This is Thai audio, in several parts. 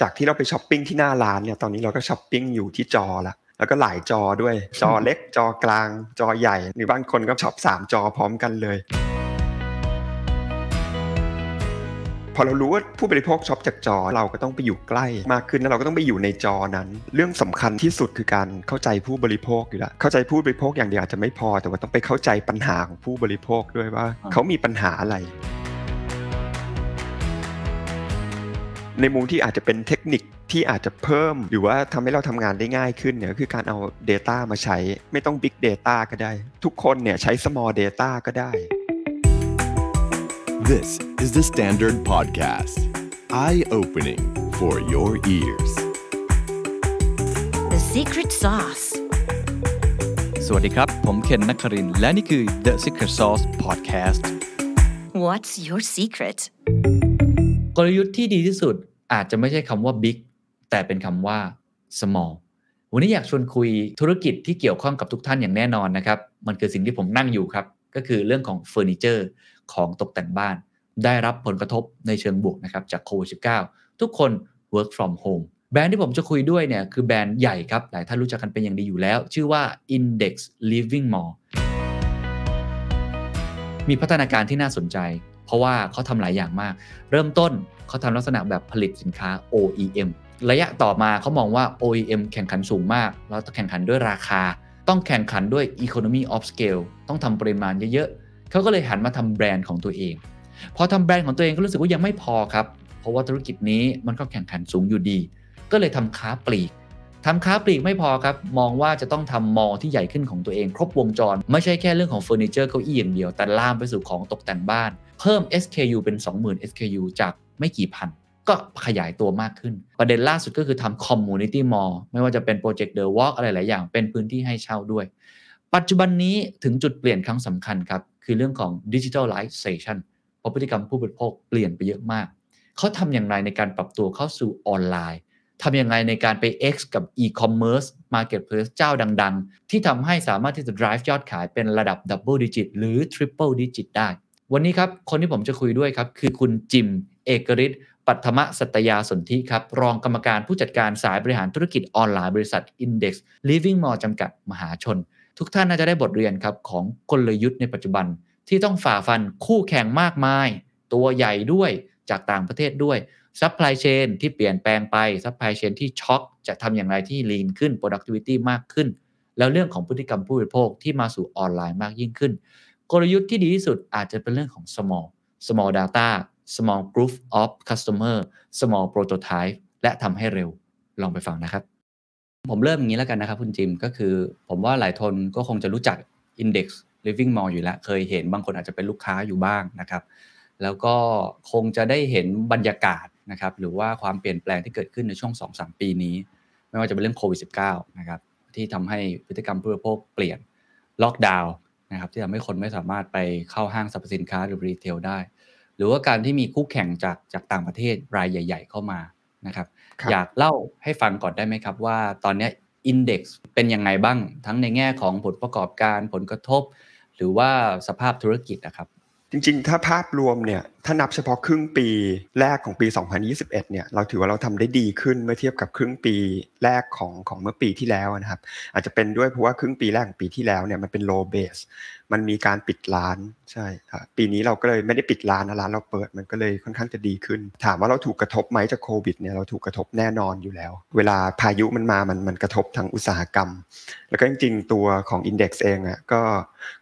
จากที่เราไปช้อปปิ้งที่หน้าร้านเนี่ยตอนนี้เราก็ช้อปปิ้งอยู่ที่จอละแล้วก็หลายจอด้วยจอเล็กจอกลาง จอใหญ่ หรือบางคนก็ช็อปสามจอพร้อมกันเลย พอเรารู้ว่าผู้บริโภคช็อปจากจอเราก็ต้องไปอยู่ใกล้ มากขึ้นแล้วเราก็ต้องไปอยู่ในจอนั้น เรื่องสำคัญที่สุดคือการเข้าใจผู้บริโภคอยู่แล้วเข้าใจผู้บริโภคอย่างเดียวอาจจะไม่พอ แต่ว่าต้องไปเข้าใจปัญหาของผู้บริโภคด้วยว่า เขามีปัญหาอะไร ในมุมที่อาจจะเป็นเทคนิคที่อาจจะเพิ่ม หรือว่าทำให้เราทำงานได้ง่ายขึ้นเนี่ยคือการเอา Data มาใช้ไม่ต้อง Big Data ก็ได้ ทุกคนเนี่ยใช้ Small Data ก็ได้ This is the Standard Podcast. Eye opening for your ears. The secret sauce. สวัสดีครับ ผมเคนนักครินทร์และนี่คือ The Secret Sauce Podcast What's your secret? กลยุทธ์ที่ดีที่สุด อาจจะไม่ใช่คำว่า big แต่เป็นคำว่า small วันนี้อยากชวนคุยธุรกิจที่เกี่ยวข้องกับทุกท่านอย่างแน่นอนนะครับ มันคือสิ่งที่ผมนั่งอยู่ครับ ก็คือเรื่องของเฟอร์นิเจอร์ของตกแต่งบ้าน ได้รับผลกระทบในเชิงบวกนะครับจากโควิด -19 ทุกคน work from home แบรนด์ที่ผมจะคุยด้วยเนี่ยคือแบรนด์ใหญ่ครับ หลายท่านรู้จักกันเป็นอย่างดีอยู่แล้ว ชื่อว่า Index Living Mall มีพัฒนาการที่น่าสนใจ เพราะว่าเขาทำหลายอย่างมาก เริ่มต้นเขาทำลักษณะแบบผลิตสินค้า OEM ระยะต่อมาเขามองว่า OEM แข่งขันสูงมาก แล้วแข่งขันด้วยราคา ต้องแข่งขันด้วย Economy of Scale ต้องทำปริมาณเยอะๆเขาก็เลยหันมาทำแบรนด์ของตัวเอง พอทำแบรนด์ของตัวเองก็รู้สึกว่ายังไม่พอครับ เพราะว่าธุรกิจนี้มันก็แข่งขันสูงอยู่ดี ก็เลยทำค้าปลีกทำค้าปลีกไม่พอครับ มองว่าจะต้องทำมอลที่ใหญ่ขึ้นของตัวเอง ครบวงจร ไม่ใช่แค่เรื่องของเฟอร์นิเจอร์เก้าอี้อย่างเดียว แต่ลามไปสู่ของตกแต่งบ้าน เพิ่ม SKU เป็น 20,000 SKU จากไม่กี่พัน ก็ขยายตัวมากขึ้น ประเด็นล่าสุดก็คือทำ Community Mall ไม่ว่าจะเป็นโปรเจกต์ The Walk อะไรหลายอย่าง เป็นพื้นที่ให้เช่าด้วย ปัจจุบันนี้ถึงจุดเปลี่ยนครั้งสำคัญครับ คือเรื่องของ Digitalization เพราะพฤติกรรมผู้บริโภคเปลี่ยนไปเยอะมาก เขาทำอย่างไรในการปรับตัวเข้าสู่ออนไลน์ทำอยังไงในการไป X กับ e-commerce marketplace เจ้าดัง ๆ ที่ทำให้สามารถที่จะ drive ยอดขายเป็นระดับ double digit หรือ triple digit ได้ วันนี้ครับคนที่ผมจะคุยด้วยครับคือคุณจิม เอกฤทธิ์ปัทมสัตยาสนธิครับ รองกรรมการผู้จัดการสายบริหารธุรกิจออนไลน์บริษัท Index Living Mall จำกัดมหาชน ทุกท่านน่าจะได้บทเรียนครับของกลยุทธ์ในปัจจุบัน ที่ต้องฝ่าฟันคู่แข่งมากมาย ตัวใหญ่ด้วยจากต่างประเทศด้วย supply chain ที่เปลี่ยนแปลงไป supply chain ที่ช็อคจะทำอย่างไรที่ lean ขึ้น productivity มากขึ้น แล้วเรื่องของพฤติกรรมผู้บริโภคที่มาสู่ออนไลน์มากยิ่งขึ้น กลยุทธ์ที่ดีที่สุดอาจจะเป็นเรื่องของ small small data small group of customer small prototype และทำให้เร็วลองไปฟังนะครับ ผมเริ่มอย่างนี้แล้วกันนะครับคุณจิมก็คือ ผมว่าหลายคนก็คงจะรู้จัก Index Living Mall อยู่แล้ว เคยเห็นบางคนอาจจะเป็นลูกค้าอยู่บ้างนะครับ แล้วก็คงจะได้เห็นบรรยากาศนะครับหรือว่าความเปลี่ยนแปลงที่เกิดขึ้นในช่วง 2-3 ปีนี้ ไม่ว่าจะเป็นเรื่องโควิด -19 นะครับที่ทำให้พฤติกรรมผู้บริโภคเปลี่ยนล็อกดาวน์ นะครับที่ทำให้คนไม่สามารถไปเข้าห้างสรรพสินค้าหรือรีเทลได้ หรือว่าการที่มีคู่แข่งจากจากต่างประเทศรายใหญ่ ๆ เข้ามานะครับครับอยากเล่าให้ฟังก่อนได้ไหมครับว่าตอนเนี้อินเด็กซ์เป็นยังไงบ้าง ทั้งในแง่ของผลประกอบการผลกระทบ หรือว่าสภาพธุรกิจนะครับ จริงๆ ถ้าภาพรวมเนี่ยถ้านับเฉพาะครึ่งปีแรกของปี 2021 เนี่ยเราถือว่าเราทำได้ดีขึ้นเมื่อเทียบกับครึ่งปีแรกของของเมื่อปีที่แล้วนะครับ อาจจะเป็นด้วยเพราะว่าครึ่งปีแรกของปีที่แล้วเนี่ยมันเป็น low base มันมีการปิดร้านใช่ปีนี้เราก็เลยไม่ได้ปิดร้านนะร้านเราเปิดมันก็เลยค่อนข้างจะดีขึ้น ถามว่าเราถูกกระทบไหมจากโควิดเนี่ยเราถูกกระทบแน่นอนอยู่แล้ว เวลาพายุมันมามันมันกระทบทางอุตสาหกรรม แล้วก็จริงๆ ตัวของ Index เองอะก็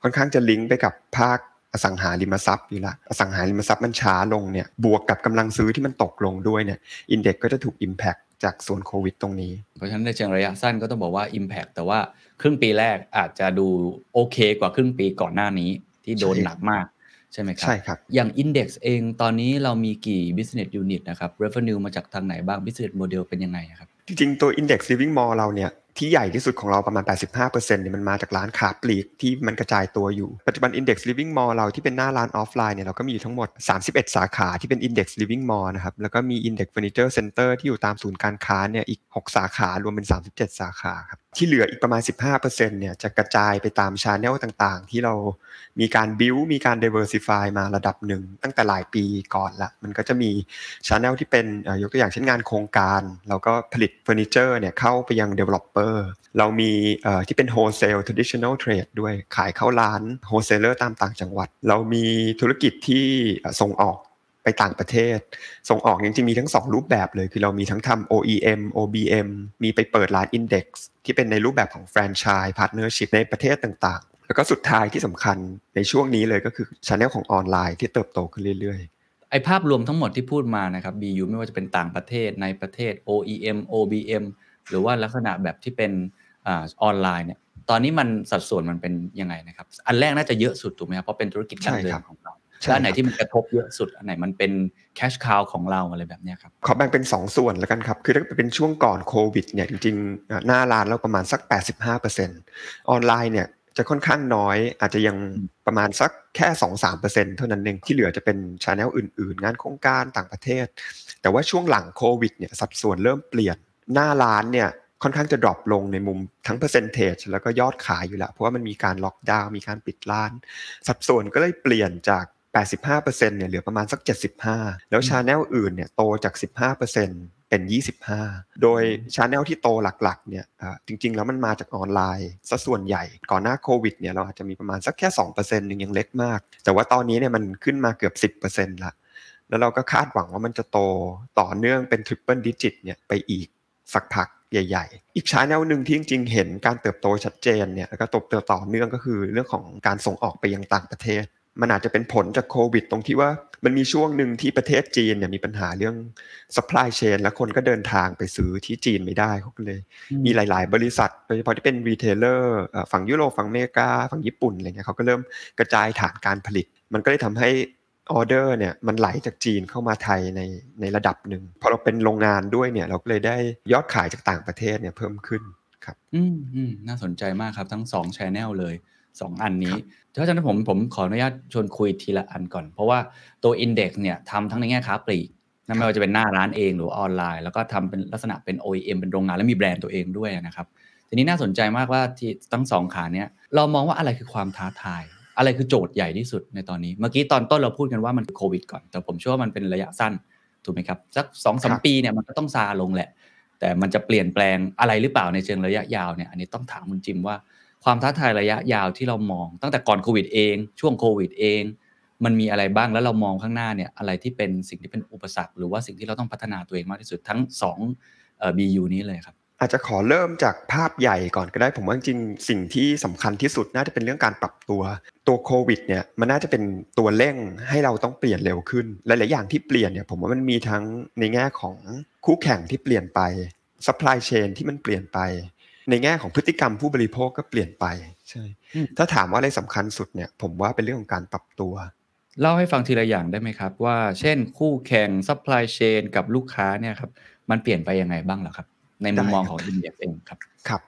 ค่อนข้างจะลิงก์ไปกับภาค อสังหาริมทรัพย์อยู่ละอสังหาริมทรัพย์มันช้าลงเนี่ยบวกกับกำลังซื้อที่มันตกลงด้วยเนี่ยอินเด็กก็จะถูก Impact จากส่วนโควิดตรงนี้ เพราะฉะนั้นในเชิงระยะสั้นก็ต้องบอกว่า Impact แต่ว่าครึ่งปีแรกอาจจะดูโอเคกว่าครึ่งปีก่อนหน้านี้ที่โดนใช่หนักมากใช่ไหมครับ ใช่ครับ อย่าง Index เองตอนนี้เรามีกี่ business unit นะครับ revenue มาจากทางไหนบ้าง business model เป็นยังไงครับ จริงๆ ตัว Index Living Mall เราเนี่ย ที่ใหญ่ที่สุดของเราประมาณ 85%เนี่ยมันมาจากร้านค้าปลีกที่มันกระจายตัวอยู่ ปัจจุบัน Index Living Mall เราที่เป็นหน้าร้านออฟไลน์เนี่ยเราก็มีอยู่ทั้งหมด 31 สาขาที่เป็น Index Living Mall นะครับ แล้วก็มี Index Furniture Center ที่อยู่ตามศูนย์การค้าเนี่ยอีก 6 สาขารวมเป็น 37 สาขาครับ ที่เหลืออีกประมาณ 15%เนี่ยจะกระจายไปตาม channel ต่างๆ ที่เรามีการบิวมีการ diversify มาระดับหนึ่ง ตั้งแต่หลายปีก่อนละ มันก็จะมี channel ที่เป็นเออยกตัวอย่างเช่นงานโครงการ เราก็ผลิตเฟอร์นิเจอร์เนี่ยเข้าไปยัง developer เรามีเอ่อที่เป็น wholesale traditional trade ด้วยขายเข้าร้าน wholesaler ตามต่างจังหวัด เรามีธุรกิจที่ส่งออก ไปต่างประเทศ ส่งออกจริงๆมีทั้งสองรูปแบบเลย คือเรามีทั้งทำ OEM OBM มีไปเปิดร้าน Index ที่เป็นในรูปแบบของแฟรนไชส์ partnership ในประเทศต่างๆ แล้วก็สุดท้ายที่สำคัญในช่วงนี้เลยก็คือช anel ของออนไลน์ที่เติบโตขึ้นเรื่อยไอภาพรวมทั้งหมดที่พูดมานะครับ BU ไม่ว่าจะเป็นต่างประเทศในประเทศ OEM OBM หรือว่าลักษณะแบบที่เป็นอาออนไลน์เนี่ยตอนนี้มันสัดส่วนมันเป็นยังไงนะครับ อันแรกน่าจะเยอะสุดถูกไหมครับเพราะเป็นธุรกิจดั้งเดิใช่ครัมบของเราใช่แล้ว อันไหนครับที่มันกระทบเยอะสุด อันไหนมันเป็นแคชคาวของเราอะไรแบบเนี้ยครับๆขอแบ่งเป็น 2 ส่วนแล้วกันครับ คือถ้าเป็นช่วงก่อนโควิดเนี่ยจริงๆอะหน้าร้านเราประมาณสัก 85%ออนไลน์เนี่ยจะค่อนข้างน้อย อาจจะยังประมาณสักแค่2-3%เท่านั้นเองที่เหลือจะเป็นช anel อื่น ๆ งานโครงการต่างประเทศ แต่ว่าช่วงหลังโควิดเนี่ยสัดส่วนเริ่มเปลี่ยนหน้าร้านเนี่ยค่อนข้างจะ drop ลงในมุมทั้ง percentage แล้วก็ยอดขายอยู่แล้ว เพราะว่ามันมีการล็อกดาวน์มีการปิดร้าน สัดส่วนก็เลยเปลี่ยนจาก 85%เนี่ยเหลือประมาณสัก 75 แล้ว channel อื่นเนี่ยโตจาก 15%เป็น 25 โดย channel ที่โตหลักๆ เนี่ยอ่าจริง ๆ แล้วมันมาจากออนไลน์ซะส่วนใหญ่ ก่อนหน้าโควิด เนี่ยเราอาจจะมีประมาณสักแค่2%หนึ่งยังเล็กมาก แต่ว่าตอนนี้เนี่ยมันขึ้นมาเกือบ 10%ละแล้วเราก็คาดหวังว่ามันจะโตต่อเนื่องเป็น triple digit เนี่ยไปอีกสักพักใหญ่ ๆ อีก channel หนึ่งที่จริง ๆ เห็นการเติบโตชัดเจนเนี่ยแล้วก็เติบโตต่อเนื่องก็คือเรื่องของการส่งออกไปยังต่างประเทศ มันอาจจะเป็นผลจากโควิด ตรงที่ว่ามันมีช่วงหนึ่งที่ประเทศจีนเนี่ยมีปัญหาเรื่อง supply chain และคนก็เดินทางไปซื้อที่จีนไม่ได้เขาก็เลย มีหลาย ๆ บริษัทโดยเฉพาะที่เป็น retailer ฝั่งยุโรปฝั่งอเมริกา ฝั่งญี่ปุ่นอะไรเงี้ยเขาก็เริ่มกระจายฐานการผลิต มันก็เลยทำให้ออเดอร์เนี่ยมันไหลจากจีนเข้ามาไทยในในระดับหนึ่งพอเราเป็นโรงงานด้วยเนี่ยเราก็เลยได้ยอดขายจากต่างประเทศเนี่ยเพิ่มขึ้นครับ อืมอืมน่าสนใจมากครับทั้ง2 Channel เลย 2 อันนี้เพราะฉะนั้นผมผมขออนุญาตชวนคุยทีละอันก่อน เพราะว่าตัว Index เนี่ยทำทั้งในแง่ค้าปลีกนั่นไม่ว่าจะเป็นหน้าร้านเองหรือออนไลน์ แล้วก็ทำเป็นลักษณะเป็น OEM เป็นโรงงานและมีแบรนด์ตัวเองด้วยนะครับ ทีนี้น่าสนใจมากว่าที่ทั้งสองขาเนี้ยเรามองว่าอะไรคือความท้าทาย อะไรคือโจทย์ใหญ่ที่สุดในตอนนี้ เมื่อกี้ตอนต้นเราพูดกันว่ามันคือโควิดก่อน แต่ผมเชื่อว่ามันเป็นระยะสั้นถูกไหมครับสักสองสามครับปีเนี่ยมันก็ต้องซาลงแหละ แต่มันจะเปลี่ยนแปลงอะไรหรือเปล่าในเชิงระยะยาวเนี่ยอันนี้ต้องถามคุณจิมว่า ความท้าทายระยะยาวที่เรามอง ตั้งแต่ก่อนโควิดเอง ช่วงโควิดเอง มันมีอะไรบ้างแล้วเรามองข้างหน้าเนี่ยอะไรที่เป็นสิ่งที่เป็นอุปสรรค หรือว่าสิ่งที่เราต้องพัฒนาตัวเองมากที่สุดทั้งสองเอ่อ BU นี้เลยครับอาจจะขอเริ่มจากภาพใหญ่ก่อนก็ได้ผมว่าจริงสิ่งที่สำคัญที่สุดน่าจะเป็นเรื่องการปรับตัวตัวโควิดเนี่ยมันน่าจะเป็นตัวเร่งให้เราต้องเปลี่ยนเร็วขึ้นหลายๆอย่างที่เปลี่ยนเนี่ยผมว่ามันมีทั้งในแง่ของคู่แข่งที่เปลี่ยนไป supply chain ที่มันเปลี่ยนไป ในแง่ของพฤติกรรมผู้บริโภคก็เปลี่ยนไปใช่อืมถ้าถามว่าอะไรสำคัญสุดเนี่ยผมว่าเป็นเรื่องของการปรับตัว เล่าให้ฟังทีละอย่างได้ไหมครับ ว่าเช่นคู่แข่ง supply chain กับลูกค้าเนี่ยครับมันเปลี่ยนไปยังไงบ้างเหรอครับ ในมุมมองของ Index เองครับครับ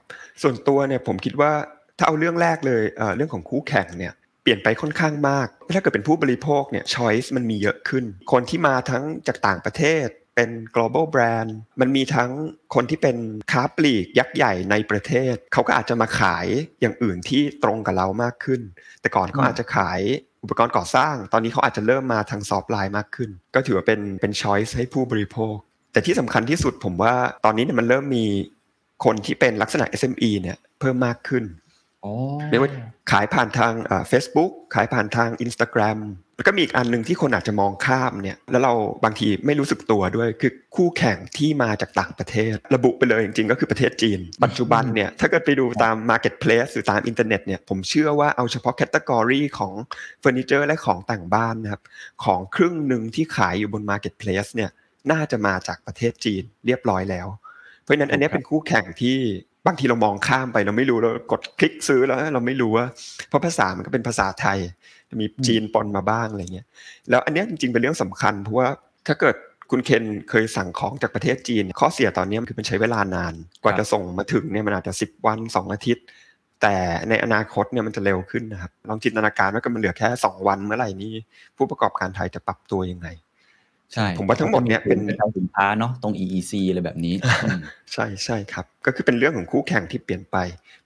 ส่วนตัวเนี่ยผมคิดว่าถ้าเอาเรื่องแรกเลยเอ่อเรื่องของคู่แข่งเนี่ยเปลี่ยนไปค่อนข้างมาก ถ้าเกิดเป็นผู้บริโภคเนี่ยช้อยส์มันมีเยอะขึ้น คนที่มาทั้งจากต่างประเทศ เป็น global brand มันมีทั้งคนที่เป็นค้าปลีกยักษ์ใหญ่ในประเทศ เขาก็อาจจะมาขายอย่างอื่นที่ตรงกับเรามากขึ้น แต่ก่อนเขาอืมอาจจะขายอุปกรณ์ก่อสร้าง ตอนนี้เขาอาจจะเริ่มมาทาง softline มากขึ้น ก็ถือว่าเป็นเป็น choice ให้ผู้บริโภค แต่ที่สำคัญที่สุดผมว่าตอนนี้เนี่ยมันเริ่มมีคนที่เป็นลักษณะ SME เนี่ยเพิ่มมากขึ้นอ๋อไม่ว่าขายผ่านทางเฟซบุ๊กขายผ่านทาง Instagram แล้วก็มีอีกอันหนึ่งที่คนอาจจะมองข้ามเนี่ยแล้วเราบางทีไม่รู้สึกตัวด้วย คือคู่แข่งที่มาจากต่างประเทศ ระบุไปเลยจริงๆ ก็คือประเทศจีน ปัจจุบันเนี่ยถ้าเกิดไปดูตาม Marketplace หรือตามอินเทอร์เน็ตเนี่ยผมเชื่อว่าเอาเฉพาะ category ของเฟอร์นิเจอร์และของแต่งบ้านนะครับของครึ่งหนึ่งที่ขายอยู่บน Marketplace เนี่ยน่าจะมาจากประเทศจีนเรียบร้อยแล้ว เพราะฉะนั้นอันนี้เป็นคู่แข่งที่ บางทีเรามองข้ามไปเราไม่รู้เรากดคลิกซื้อแล้วเราไม่รู้ว่าเพราะภาษามันก็เป็นภาษาไทย มีจีนปนมาบ้างอะไรเงี้ยแล้วอันนี้จริงๆเป็นเรื่องสำคัญเพราะว่าถ้าเกิดคุณเคนเคยสั่งของจากประเทศจีน ข้อเสียตอนนี้คือมันใช้เวลานาน กว่าจะส่งมาถึงเนี่ยมันอาจจะสิบวันสองอาทิตย์ แต่ในอนาคตเนี่ยมันจะเร็วขึ้นนะครับลองจินตนาการว่าก็มันเหลือแค่สองวันเมื่อไหร่นี้ผู้ประกอบการไทยจะปรับตัวยังไง ใช่ผมว่าทั้งหมดเนี่ยเป็นกระจายสินค้าเนาะตรง EEC อะไรแบบนี้อืมใช่ใช่ครับ ก็คือเป็นเรื่องของคู่แข่งที่เปลี่ยนไป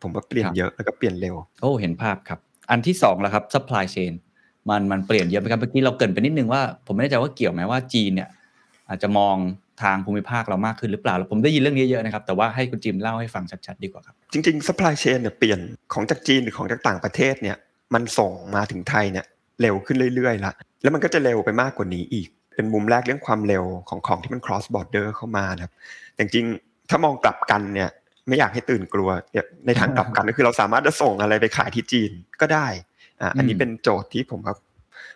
ผมว่าเปลี่ยนครับเยอะแล้วก็เปลี่ยนเร็ว โอ้เห็นภาพครับ อันที่สองแล้วครับ supply chain มันมันเปลี่ยนเยอะไหมครับเมื่อกี้เราเกรินไปนิดนึงว่า ผมไม่แน่ใจว่าเกี่ยวไหมว่าจีนเนี่ย อาจจะมองทางภูมิภาคเรามากขึ้นหรือเปล่าแล้วผมได้ยินเรื่องนี้เยอะนะครับ แต่ว่าให้คุณจิมเล่าให้ฟังชัดๆดีกว่าครับ จริงๆ supply chain เนี่ยเปลี่ยนของจากจีนหรือของจากต่างประเทศเนี่ย มันส่งมาถึงไทยเนี่ยเร็วขึ้นเรื่อยๆละแล้วมันก็จะเร็วไปมากกว่านี้อีก เป็นมุมแรกเรื่องความเร็วของของที่มัน cross border เข้ามานะครับแต่จริงๆถ้ามองกลับกันเนี่ย ไม่อยากให้ตื่นกลัวเนี่ยในทางกลับกันก็คือเราสามารถจะส่งอะไรไปขายที่จีนก็ได้อ่าอันนี้อืมเป็นโจทย์ที่ผมว่า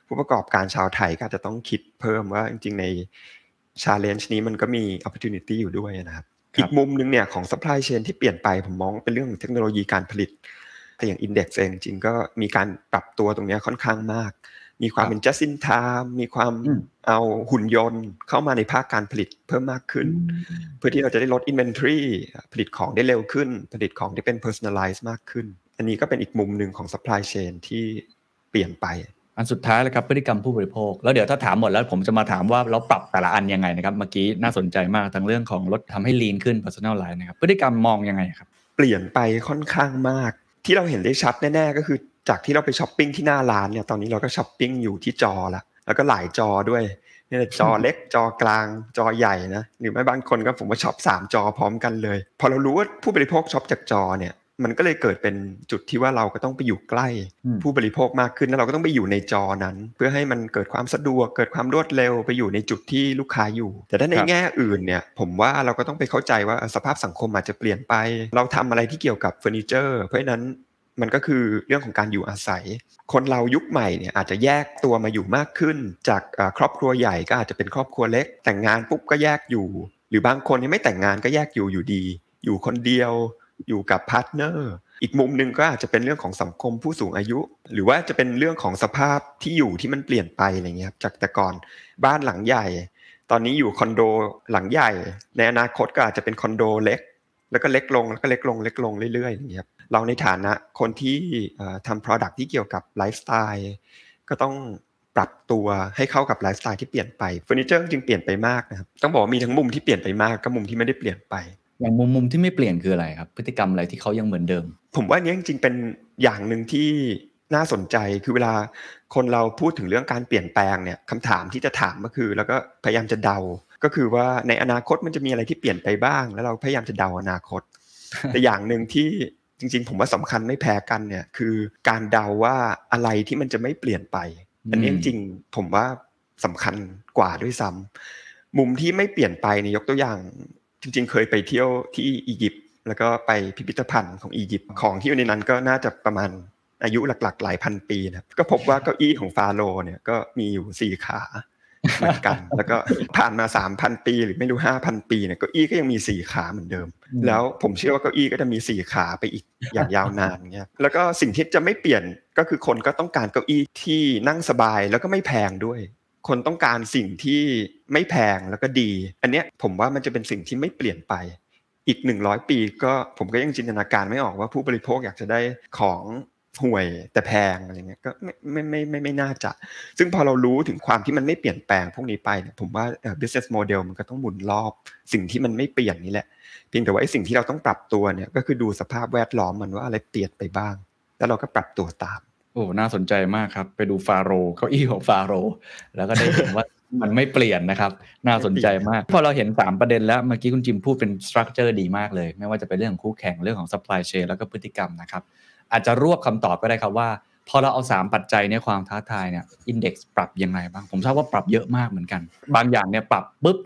ผู้ประกอบการชาวไทยก็อาจจะต้องคิดเพิ่มว่าจริงๆใน challenge นี้มันก็มี opportunity อยู่ด้วยนะครับ อีกมุมหนึงเนี่ยของ supply chain ที่เปลี่ยนไปผมมองว่าเป็นเรื่องของเทคโนโลยีการผลิตแต่อย่าง Index เองจริงๆก็มีการปรับตัวตรงเนี้ยค่อนข้างมาก มีความครับเป็น just in time มีความอืมเอาหุ่นยนต์เข้ามาในภาคการผลิตเพิ่มมากขึ้น เพื่อที่เราจะได้ลด inventory ผลิตของได้เร็วขึ้น ผลิตของได้เป็น personalize มากขึ้น อันนี้ก็เป็นอีกมุมหนึ่งของ supply chain ที่เปลี่ยนไป อันสุดท้ายเลยครับพฤติกรรมผู้บริโภค แล้วเดี๋ยวถ้าถามหมดแล้วผมจะมาถามว่าเราปรับแต่ละอันยังไงนะครับ เมื่อกี้น่าสนใจมากทั้งเรื่องของลดทำให้ lean ขึ้น personal line นะครับพฤติกรรมมองยังไงครับเปลี่ยนไปค่อนข้างมาก ที่เราเห็นได้ชัดแน่ๆก็คือจากที่เราไปช้อปปิ้งที่หน้าร้านเนี่ยตอนนี้เราก็ช้อปปิ้งอยู่ที่จอละแล้วก็หลายจอด้วยเนี่ยจอเล็กจอกลางจอใหญ่นะหรือไม่บางคนก็ผมว่าช็อปสามจอพร้อมกันเลย พอเรารู้ว่าผู้บริโภคช็อปจากจอเนี่ย มันก็เลยเกิดเป็นจุดที่ว่าเราก็ต้องไปอยู่ใกล้อืมผู้บริโภคมากขึ้นแล้วเราก็ต้องไปอยู่ในจอนั้น เพื่อให้มันเกิดความสะดวก เกิดความรวดเร็วไปอยู่ในจุดที่ลูกค้าอยู่ แต่ถ้าในครับแง่อื่นเนี่ยผมว่าเราก็ต้องไปเข้าใจว่าสภาพสังคมอาจจะเปลี่ยนไป เราทำอะไรที่เกี่ยวกับเฟอร์นิเจอร์ เพราะฉะนั้นมันก็คือเรื่องของการอยู่อาศัย คนเรายุคใหม่เนี่ยอาจจะแยกตัวมาอยู่มากขึ้น จากเอ่อครอบครัวใหญ่ก็อาจจะเป็นครอบครัวเล็ก แต่งงานปุ๊บก็แยกอยู่ หรือบางคนยังไม่แต่งงานก็แยกอยู่อยู่ดี อยู่คนเดียว อยู่กับ partner อีกมุมหนึ่งก็อาจจะเป็นเรื่องของสังคมผู้สูงอายุ หรือว่าจะเป็นเรื่องของสภาพที่อยู่ที่มันเปลี่ยนไปอะไรเงี้ยครับจากแต่ก่อนบ้านหลังใหญ่ ตอนนี้อยู่คอนโดหลังใหญ่ ในอนาคตก็อาจจะเป็นคอนโดเล็ก แล้วก็เล็กลงแล้วก็เล็กลงเล็กลงเรื่อยๆอย่างเงี้ยครับเราในฐานะคนที่ทำ product ที่เกี่ยวกับไลฟ์สไตล์ก็ต้องปรับตัวให้เข้ากับไลฟ์สไตล์ที่เปลี่ยนไปเฟอร์นิเจอร์จริงเปลี่ยนไปมากนะครับต้องบอกว่ามีทั้งมุมที่เปลี่ยนไปมากกับมุมที่ไม่ได้เปลี่ยนไป อย่างมุมมุมที่ไม่เปลี่ยนคืออะไรครับ พฤติกรรมอะไรที่เขายังเหมือนเดิม ผมว่าอันนี้จริงๆเป็นอย่างหนึ่งที่น่าสนใจคือเวลาคนเราพูดถึงเรื่องการเปลี่ยนแปลงเนี่ยคำถามที่จะถามก็คือ แล้วก็พยายามจะเดา ก็คือว่าในอนาคตมันจะมีอะไรที่เปลี่ยนไปบ้าง แล้วเราพยายามจะเดาอนาคต แต่อย่างหนึ่งที่จริง ๆ ผมว่าสำคัญไม่แพ้กันเนี่ยคือการเดาว่าอะไรที่มันจะไม่เปลี่ยนไปอันนี้อืจมริงๆผมว่าสำคัญกว่าด้วยซ้ำมุมที่ไม่เปลี่ยนไปเนี่ยยกตัวอย่าง จริง ๆ เคยไปเที่ยวที่อียิปต์แล้วก็ไปพิพิธภัณฑ์ของอียิปต์ของที่อยู่ในนั้นก็น่าจะประมาณอายุหลักๆ หลายพันปีนะครับก็พบว่าเก้าอี้ของฟาโรห์เนี่ยก็มีอยู่สี่ขาเหมือนกัน แล้วก็ผ่านมาสามพันปี หรือไม่รู้ห้าพันปีเนี่ยเก้าอี้ก็ยังมีสี่ขาเหมือนเดิมอืมแล้วผมเชื่อว่าเก้าอี้ก็จะมีสี่ขาไปอีกอย่างยาวนานเงี้ยแล้วก็สิ่งที่จะไม่เปลี่ยนก็คือคนก็ต้องการเก้าอี้ที่นั่งสบายแล้วก็ไม่แพงด้วย คนต้องการสิ่งที่ไม่แพงแล้วก็ดี อันเนี้ยผมว่ามันจะเป็นสิ่งที่ไม่เปลี่ยนไป อีกหนึ่งร้อยปีก็ผมก็ยังจินตนาการไม่ออกว่าผู้บริโภคอยากจะได้ของห่วยแต่แพงอะไรเงี้ยก็ไม่ไม่ไม่ไม่ไม่น่าจะ ซึ่งพอเรารู้ถึงความที่มันไม่เปลี่ยนแปลงพวกนี้ไปเนี่ยผมว่าเออ business model มันก็ต้องหมุนรอบสิ่งที่มันไม่เปลี่ยนนี่แหละเพียงแต่ว่าไอ้สิ่งที่เราต้องปรับตัวเนี่ยก็คือดูสภาพแวดล้อมมันว่าอะไรเปลี่ยนไปบ้าง แล้วเราก็ปรับตัวตาม อ้น่าสนใจมากครับ ไปดูฟาโรเก้าอี้ของฟาโรแล้วก็ได้เห็นว่ามันไม่เปลี่ยนนะครับ น่าสนใจมาก พอเราเห็น 3 ประเด็นแล้ว เมื่อกี้คุณจิมพูดเป็นสตรัคเจอร์ดีมากเลย ไม่ว่าจะเป็นเรื่องของคู่แข่งเรื่องของ supply chain แล้วก็พฤติกรรมนะครับ อาจจะรวบคำตอบก็ได้ครับว่า พอเราเอา 3 ปัจจัยเนี่ยความท้าทายเนี่ยอินเด็กซ์ปรับยังไงบ้าง ผมทราบว่าปรับเยอะมากเหมือนกัน บางอย่างเนี่ยปรับปุ๊บ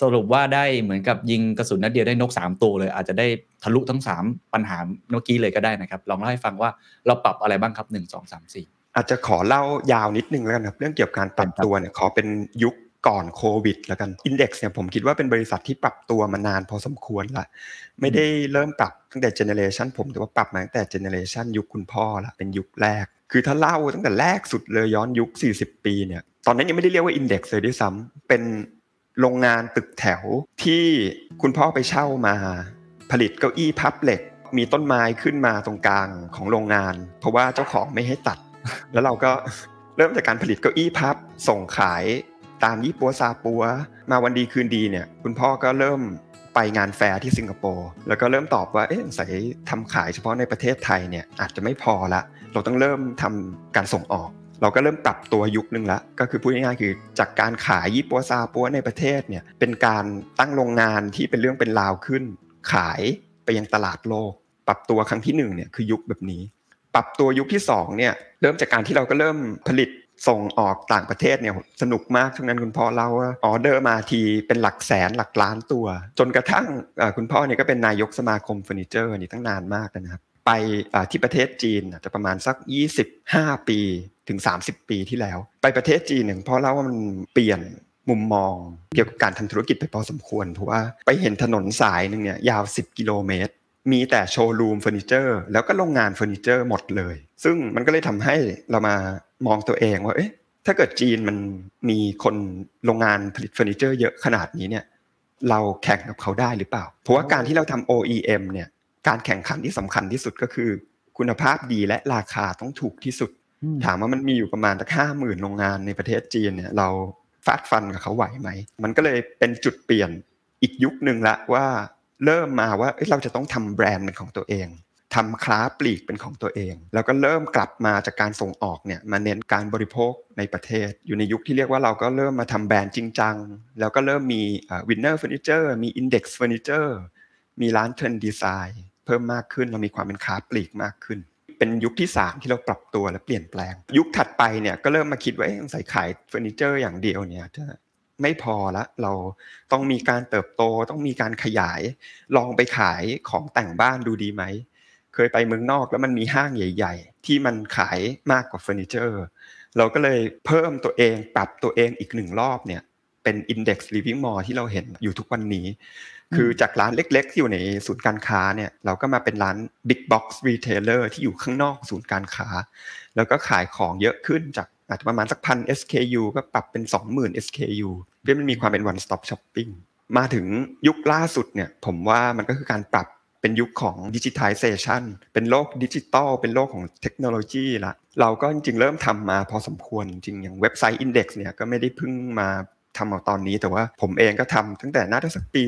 สรุปว่าได้เหมือนกับยิงกระสุนนัดเดียวได้นก 3 ตัวเลย อาจจะได้ทะลุทั้ง 3 ปัญหาเมื่อกี้เลยก็ได้นะครับ ลองเล่าให้ฟังว่าเราปรับอะไรบ้างครับ 1 2 3 4 อาจจะขอเล่ายาวนิดนึงแล้วกันครับ เรื่องเกี่ยวกับการปรับตัวเนี่ยขอเป็นยุคก่อนโควิดแล้วกัน Index เนี่ยผมคิดว่าเป็นบริษัทที่ปรับตัวมานานพอสมควรละไม่ได้เริ่มปรับตั้งแต่เจเนเรชันผมแต่ว่าปรับมาตั้งแต่เจเนเรชันยุคคุณพ่อละเป็นยุคแรก คือถ้าเล่าตั้งแต่แรกสุดเลยย้อนยุค 40 ปีเนี่ยตอนนั้นยังไม่ได้เรียกว่า Index เลยด้วยซ้ำเป็น โรงงานตึกแถวที่คุณพ่อไปเช่ามา ผลิตเก้าอี้พับเหล็ก มีต้นไม้ขึ้นมาตรงกลางของโรงงาน เพราะว่าเจ้าของไม่ให้ตัด แล้วเราก็เริ่มจากการผลิตเก้าอี้พับ ส่งขายตามยี่ปัวซาปัว มาวันดีคืนดีเนี่ยคุณพ่อก็เริ่มไปงานแฟร์ที่สิงคโปร์แล้วก็เริ่มตอบว่าเอ๊ะสงสัยทำขายเฉพาะในประเทศไทยเนี่ยอาจจะไม่พอละ เราต้องเริ่มทำการส่งออก เราก็เริ่มปรับตัวยุคนึงละก็คือพูดง่ายๆคือจากการขายยี่ปัวซาปัวในประเทศเนี่ยเป็นการตั้งโรงงานที่เป็นเรื่องเป็นราวขึ้น ขายไปยังตลาดโลก ปรับตัวครั้งที่หนึ่งเนี่ยคือยุคแบบนี้ ปรับตัวยุคที่สองเนี่ยเริ่มจากการที่เราก็เริ่มผลิตส่งออกต่างประเทศเนี่ยสนุกมากทั้งนั้นคุณพ่อเล่าว่าออเดอร์มาทีเป็นหลักแสนหลักล้านตัว จนกระทั่งคุณพ่อเนี่ยก็เป็นนายกสมาคมเฟอร์นิเจอร์นี่ตั้งนานมากนะครับ ไปที่ประเทศจีนจะประมาณสัก 25 ปีถึง 30 ปีที่แล้ว ไปประเทศจีนหนึ่งพ่อเล่าว่ามันเปลี่ยนมุมมองเกี่ยวกับการทำธุรกิจไปพอสมควรเพราะว่าไปเห็นถนนสายหนึ่งเนี่ยยาว 10 กิโลเมตร มีแต่โชว์รูมเฟอร์นิเจอร์แล้วก็โรงงานเฟอร์นิเจอร์หมดเลย ซึ่งมันก็เลยทำให้เรามามองตัวเองว่าเอ๊ะถ้าเกิดจีนมันมีคนโรงงานผลิตเฟอร์นิเจอร์เยอะขนาดนี้เนี่ยเราแข่งกับเขาได้หรือเปล่า เพราะว่าการที่เราทำ OEM เนี่ย การแข่งขันที่สำคัญที่สุดก็คือ คุณภาพดีและราคาต้องถูกที่สุด ถามว่ามันมีอยู่ประมาณสักห้าหมื่นโรงงานในประเทศจีนเนี่ยเราฟาดฟันกับเขาไหวไหม มันก็เลยเป็นจุดเปลี่ยนอีกยุคหนึ่งละว่าเริ่มมาว่าเอ้ยเราจะต้องทำแบรนด์เป็นของตัวเองทำค้าปลีกเป็นของตัวเอง แล้วก็เริ่มกลับมาจากการส่งออกเนี่ยมาเน้นการบริโภคในประเทศ อยู่ในยุคที่เรียกว่าเราก็เริ่มมาทำแบรนด์จริงจัง แล้วก็เริ่มมีวินเนอร์เฟอร์นิเจอร์มีอินเด็กซ์เฟอร์นิเจอร์มีร้านเทรนด์ดีไซน์ เพิ่มมากขึ้น เรามีความเป็นค้าปลีกมากขึ้น เป็นยุคที่ 3 ที่เราปรับตัวและเปลี่ยนแปลง ยุคถัดไปเนี่ยก็เริ่มมาคิดว่าเอ๊ะใส่ขายเฟอร์นิเจอร์อย่างเดียวเนี่ยจะไม่พอละเราต้องมีการเติบโตต้องมีการขยาย ลองไปขายของแต่งบ้านดูดีไหม เคยไปเมืองนอกแล้วมันมีห้างใหญ่ ๆ ที่มันขายมากกว่าเฟอร์นิเจอร์ เราก็เลยเพิ่มตัวเองปรับตัวเองอีกหนึ่งรอบเนี่ย เป็น Index Living Mall ที่เราเห็นอยู่ทุกวันนี้ คือจากร้านเล็ก ๆ ที่อยู่ในศูนย์การค้าเนี่ยเราก็มาเป็นร้าน Big Box Retailer ที่อยู่ข้างนอกศูนย์การค้า แล้วก็ขายของเยอะขึ้นจากอาจจะประมาณสักพัน SKU ก็ปรับเป็น 20,000 SKU เพื่อมันมีความเป็น one stop shopping มาถึงยุคล่าสุดเนี่ยผมว่ามันก็คือการปรับเป็นยุคของ digitization เป็นโลกดิจิตอลเป็นโลกของเทคโนโลยีละเราก็จริงๆเริ่มทำมาพอสมควรจริงอย่างเว็บไซต์ Index เนี่ยก็ไม่ได้เพิ่งมา ทำเอาตอนนี้แต่ว่าผมเองก็ทำตั้งแต่น่าจะสักปี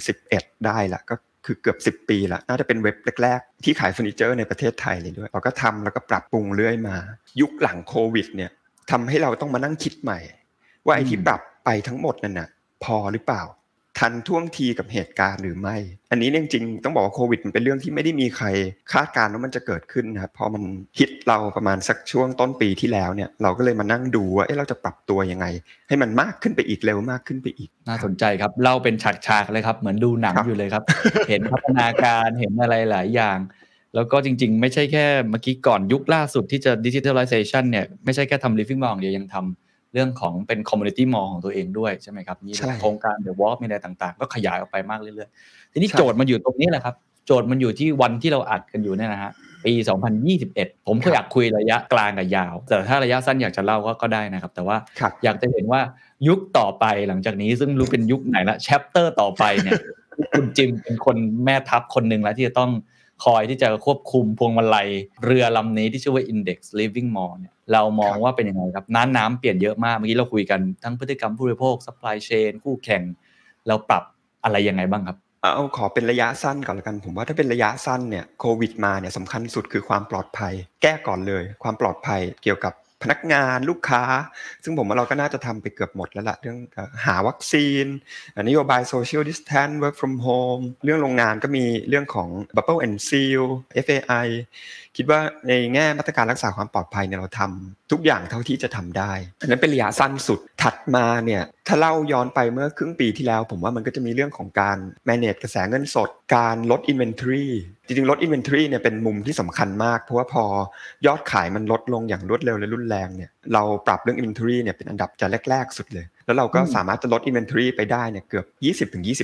2011 ได้ละก็คือเกือบ 10 ปีละน่าจะเป็นเว็บแรก ๆ ที่ขายเฟอร์นิเจอร์ในประเทศไทยเลยด้วย เราก็ทำแล้วก็ปรับปรุงเรื่อยมา ยุคหลังโควิดเนี่ยทำให้เราต้องมานั่งคิดใหม่ ว่าไอ้ที่ปรับไปทั้งหมดนั่นน่ะพอหรือเปล่า ทันท่วงทีกับเหตุการณ์หรือไม่ อันนี้จริงๆต้องบอกว่าโควิดมันเป็นเรื่องที่ไม่ได้มีใครคาดการณ์ว่ามันจะเกิดขึ้นนะครับพอมันฮิตเราประมาณสักช่วงต้นปีที่แล้วเนี่ยเราก็เลยมานั่งดูว่าเอ๊ะเราจะปรับตัวยังไง ให้มันมากขึ้นไปอีกเร็วมากขึ้นไปอีก น่าสนใจครับเล่าเป็นฉากๆเลยครับเหมือนดูหนังครับอยู่เลยครับ เห็นพัฒนาการเห็นอะไรหลายอย่างแล้วก็จริงๆ ไม่ใช่แค่เมื่อกี้ก่อนยุคล่าสุดที่จะ digitalization เนี่ยไม่ใช่แค่ทำ living mall อย่างเดียวยังทำ เรื่องของเป็น community mall ของตัวเองด้วยใช่ไหมครับ มีใช่โครงการ The Walk มีอะไรต่างๆ ก็ขยายออกไปมากเรื่อยๆ ทีนี้ใช่โจทย์มันอยู่ตรงนี้แหละครับ โจทย์มันอยู่ที่วันที่เราอัดกันอยู่เนี่ยนะฮะปี 2021 ผมก็อยากคุยระยะกลางกับยาว แต่ถ้าระยะสั้นอยากจะเล่าก็ก็ได้นะครับ แต่ว่าครับอยากจะเห็นว่ายุคต่อไปหลังจากนี้ซึ่งรู้เป็นยุคไหนละ chapter ต่อไปเนี่ยคุณจิมเป็นคนแม่ทัพคนหนึ่งแล้วที่จะต้อง คอยที่จะควบคุมพวงมาลัยเรือลำนี้ที่ชื่อว่า Index Living Mall เนี่ยเรามองว่าเป็นยังไงครับน้ำน้ำเปลี่ยนเยอะมาก เมื่อกี้เราคุยกันทั้งพฤติกรรมผู้บริโภค supply chain คู่แข่ง เราปรับอะไรยังไงบ้างครับเอาขอเป็นระยะสั้นก่อนละกัน ผมว่าถ้าเป็นระยะสั้นเนี่ยโควิดมาเนี่ยสำคัญสุดคือความปลอดภัย แก้ก่อนเลย ความปลอดภัยเกี่ยวกับ พนักงานลูกค้า ซึ่งผมว่าเราก็น่าจะทำไปเกือบหมดแล้วละเรื่องหาวัคซีนนโยบาย social distance work from home เรื่องโรงงานก็มีเรื่องของ bubble and seal FAI คิดว่าในแง่มาตรการรักษาความปลอดภัยเนี่ยเราทำทุกอย่างเท่าที่จะทำได้ อันนั้นเป็นระยะสั้นสุดถัดมาเนี่ยถ้าเล่าย้อนไปเมื่อครึ่งปีที่แล้ว ผมว่ามันก็จะมีเรื่องของการ manage กระแสเงินสด การลด inventory จริงๆ ลด inventory เนี่ยเป็นมุมที่สำคัญมาก เพราะว่าพอยอดขายมันลดลงอย่างรวดเร็วและรุนแรงเนี่ย เราปรับเรื่อง inventory เนี่ยเป็นอันดับจะแรก ๆ สุดเลย แล้วเราก็อืมสามารถจะลด inventory ไปได้เนี่ยเกือบ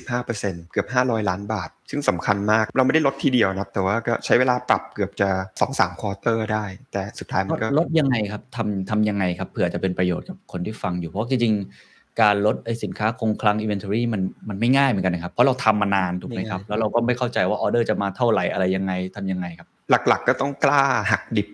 20-25%เกือบ 500 ล้านบาท ซึ่งสำคัญมากเราไม่ได้ลดทีเดียวนะครับ แต่ว่าก็ใช้เวลาปรับเกือบจะ 2-3 quarterได้ แต่สุดท้ายมันก็ลดยังไงครับทำทำยังไงครับเผื่อจะเป็นประโยชน์กับคนที่ฟังอยู่เพราะจริงๆการลดไอสินค้าคงคลัง inventory มันมันไม่ง่ายเหมือนกันนะครับ เพราะเราทำมานานถูกไหมครับไม่ง่ายแล้วเราก็ไม่เข้าใจว่าออเดอร์จะมาเท่าไหร่อะไรยังไงทำยังไงครับ หลักๆ ก็ต้องกล้าหักดิบ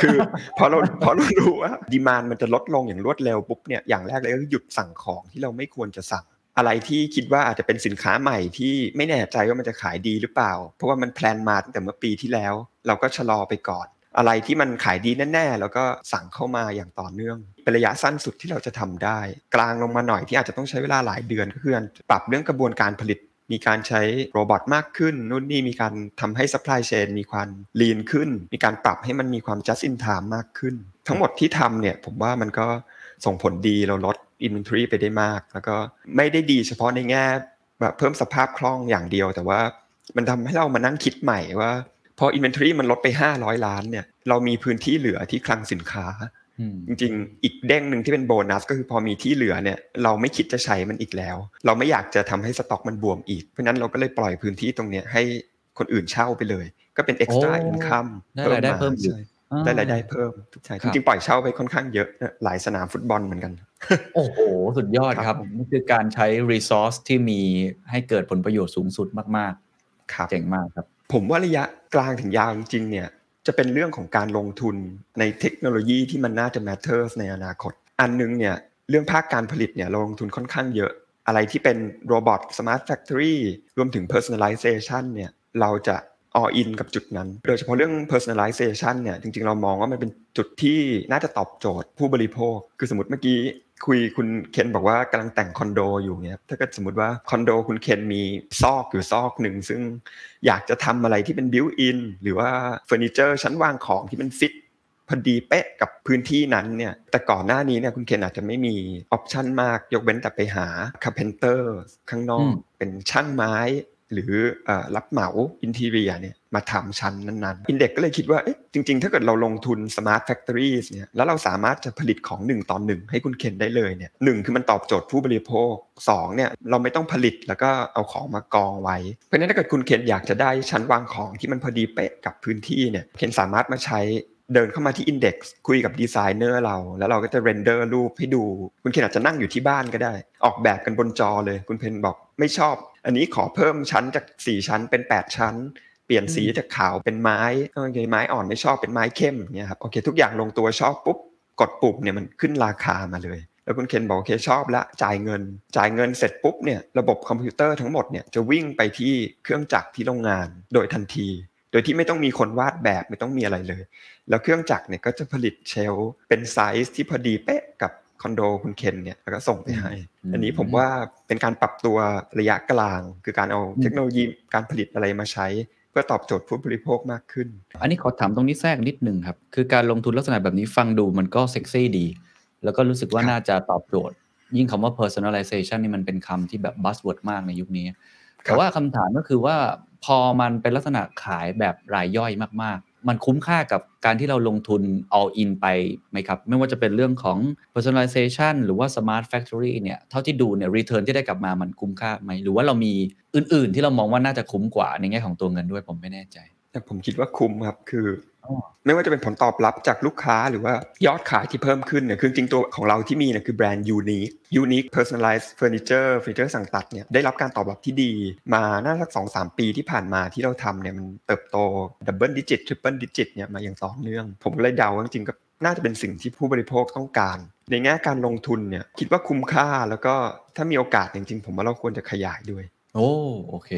คือพอเราพอเรารู้ว่า demand มันจะลดลงอย่างรวดเร็วปุ๊บเนี่ยอย่างแรกเลยก็หยุดสั่งของที่เราไม่ควรจะสั่ง อะไรที่คิดว่าอาจจะเป็นสินค้าใหม่ที่ไม่แน่ใจว่ามันจะขายดีหรือเปล่า เพราะว่ามันแพลนมาตั้งแต่เมื่อปีที่แล้ว เราก็ชะลอไปก่อน อะไรที่มันขายดีแน่ๆแล้วก็สั่งเข้ามาอย่างต่อเนื่องเป็นระยะสั้นสุดที่เราจะทำได้ กลางลงมาหน่อยที่อาจจะต้องใช้เวลาหลายเดือนก็คือปรับเรื่องกระบวนการผลิต มีการใช้โรบอทมากขึ้นนู่นนี่มีการทำให้ supply chain มีความ lean ขึ้น มีการปรับให้มันมีความ just in time มากขึ้น ทั้งหมดที่ทำเนี่ยผมว่ามันก็ส่งผลดีเราลด inventory ไปได้มาก แล้วก็ไม่ได้ดีเฉพาะในแง่แบบเพิ่มสภาพคล่องอย่างเดียว แต่ว่ามันทำให้เรามานั่งคิดใหม่ว่าพอ inventory มันลดไป 500 ล้านเนี่ยเรามีพื้นที่เหลือที่คลังสินค้า จริงๆ อีกเด้งหนึ่งที่เป็นโบนัสก็คือพอมีที่เหลือเนี่ยเราไม่คิดจะใช้มันอีกแล้ว เราไม่อยากจะทำให้สต็อกมันบวมอีก เพราะฉะนั้นเราก็เลยปล่อยพื้นที่ตรงเนี้ยให้คนอื่นเช่าไปเลย ก็เป็น extra โอ้ income ได้รายได้เพิ่มอีกใช่ได้รายได้เพิ่มใช่ครัจบริงๆปล่อยเช่าไปค่อนข้างเยอะนะหลายสนามฟุตบอลเหมือนกัน โอ้โห สุดยอดครับนี่คือการใช้ resource ที่มีให้เกิดผลประโยชน์สูงสุดมากครับๆเจ๋งมากครับ ผมว่าระยะกลางถึงยาวจริงๆเนี่ย จะเป็นเรื่องของการลงทุนในเทคโนโลยีที่มันน่าจะ matters ในอนาคต อันหนึงเนี่ยเรื่องภาคการผลิตเนี่ยเราลงทุนค่อนข้างเยอะ อะไรที่เป็นrobot smart factory รวมถึง personalization เนี่ยเราจะ all in กับจุดนั้น โดยเฉพาะเรื่อง personalization เนี่ยจริงๆ เรามองว่ามันเป็นจุดที่น่าจะตอบโจทย์ผู้บริโภค คือสมมติเมื่อกี้ คุยคุณเคนบอกว่ากำลังแต่งคอนโดอยู่เนี่ยถ้าเกิดสมมติว่าคอนโดคุณเคนมีซอกอยู่ซอกหนึ่งซึ่งอยากจะทำอะไรที่เป็น built-in หรือว่าเฟอร์นิเจอร์ชั้นวางของที่มันฟิตพอดีเป๊ะกับพื้นที่นั้นเนี่ยแต่ก่อนหน้านี้เนี่ยคุณเคนอาจจะไม่มีoption มาก ยกเว้นแต่ไปหา carpenter ข้างนออืมเป็นช่างไม้ หรือเอ่อรับเหมา interior เนี่ย มาทำชั้นนั้นๆ Index ก็เลยคิดว่าเอ๊ะจริงๆ ถ้าเกิดเราลงทุน Smart Factories เนี่ยแล้วเราสามารถจะผลิตของหนึ่งต่อหนึ่งให้คุณเคนได้เลยเนี่ยหนึ่งคือมันตอบโจทย์ผู้บริโภคสองเนี่ยเราไม่ต้องผลิตแล้วก็เอาของมากองไว้ เพราะฉะนั้นถ้าเกิดคุณเคนอยากจะได้ชั้นวางของที่มันพอดีเป๊ะกับพื้นที่เนี่ยเคนสามารถมาใช้เดินเข้ามาที่ Index คุยกับดีไซเนอร์เรา แล้วเราก็จะ render รูปให้ดู คุณเคนอาจจะนั่งอยู่ที่บ้านก็ได้ ออกแบบกันบนจอเลย คุณเคนบอกไม่ชอบ อันนี้ขอเพิ่มชั้นจาก 4 ชั้นเป็น 8 ชั้น ปลี่ยนสีจากขาวเป็นไม้โอเคไม้อ่อนไม่ชอบเป็นไม้เข้มเนี่ยครับโอเค ทุกอย่างลงตัวชอบปุ๊บกดปุ่มเนี่ยมันขึ้นราคามาเลย แล้วคุณเคนบอกโอเคชอบละจ่ายเงิน จ่ายเงินเสร็จปุ๊บเนี่ยระบบคอมพิวเตอร์ทั้งหมดเนี่ยจะวิ่งไปที่เครื่องจักรที่โรงงานโดยทันที โดยที่ไม่ต้องมีคนวาดแบบไม่ต้องมีอะไรเลย แล้วเครื่องจักรเนี่ยก็จะผลิต shelf เป็นไซส์ที่พอดีเป๊ะกับคอนโดคุณเคนเนี่ยแล้วก็ส่งไปให้อืมอันนี้ผมว่าเป็นการปรับตัวระยะกลาง คือการเอาอืมเทคโนโลยีการผลิตอะไรมาใช้ เพื่อตอบโจทย์ผู้บริโภคมากขึ้น อันนี้ขอถามตรงนี้แทรกนิดนึงครับ คือการลงทุนลักษณะแบบนี้ฟังดูมันก็เซ็กซี่ดี แล้วก็รู้สึกว่าครับน่าจะตอบโจทย์ ยิ่งคำว่า personalization นี่มันเป็นคำที่แบบ buzzword มากในยุคนี้ แต่ว่าคำถามก็คือว่าพอมันเป็นลักษณะขายแบบรายย่อยมากๆ มันคุ้มค่ากับการที่เราลงทุน all in ไปไหมครับ ไม่ว่าจะเป็นเรื่องของ personalization หรือว่า smart factory เนี่ยเท่าที่ดูเนี่ย return ที่ได้กลับมามันคุ้มค่าไหม หรือว่าเรามีอื่น ๆ ที่เรามองว่าน่าจะคุ้มกว่าในแง่ของตัวเงินด้วยผมไม่แน่ใจ แต่ผมคิดว่าคุ้มครับคือออไม่ว่าจะเป็นผลตอบรับจากลูกค้าหรือว่ายอดขายที่เพิ่มขึ้นเนี่ยคือจริงๆตัวของเราที่มีเนี่ยคือแบรนด์ Unique Unique Personalized Furniture เฟอร์นิเจอร์สั่งตัดเนี่ยได้รับการตอบรับที่ดี มาน่าสักสองสามปีที่ผ่านมาที่เราทำเนี่ยมันเติบโต double digit triple digit เนี่ยมาอย่างต่อเนื่อง ผมก็เลยเดาว่าจริงๆก็น่าจะเป็นสิ่งที่ผู้บริโภคต้องการ ในแง่การลงทุนเนี่ยคิดว่าคุ้มค่าแล้วก็ถ้ามีโอกาสจริงๆ ผมว่าเราควรจะขยายด้วย โอ้โอเค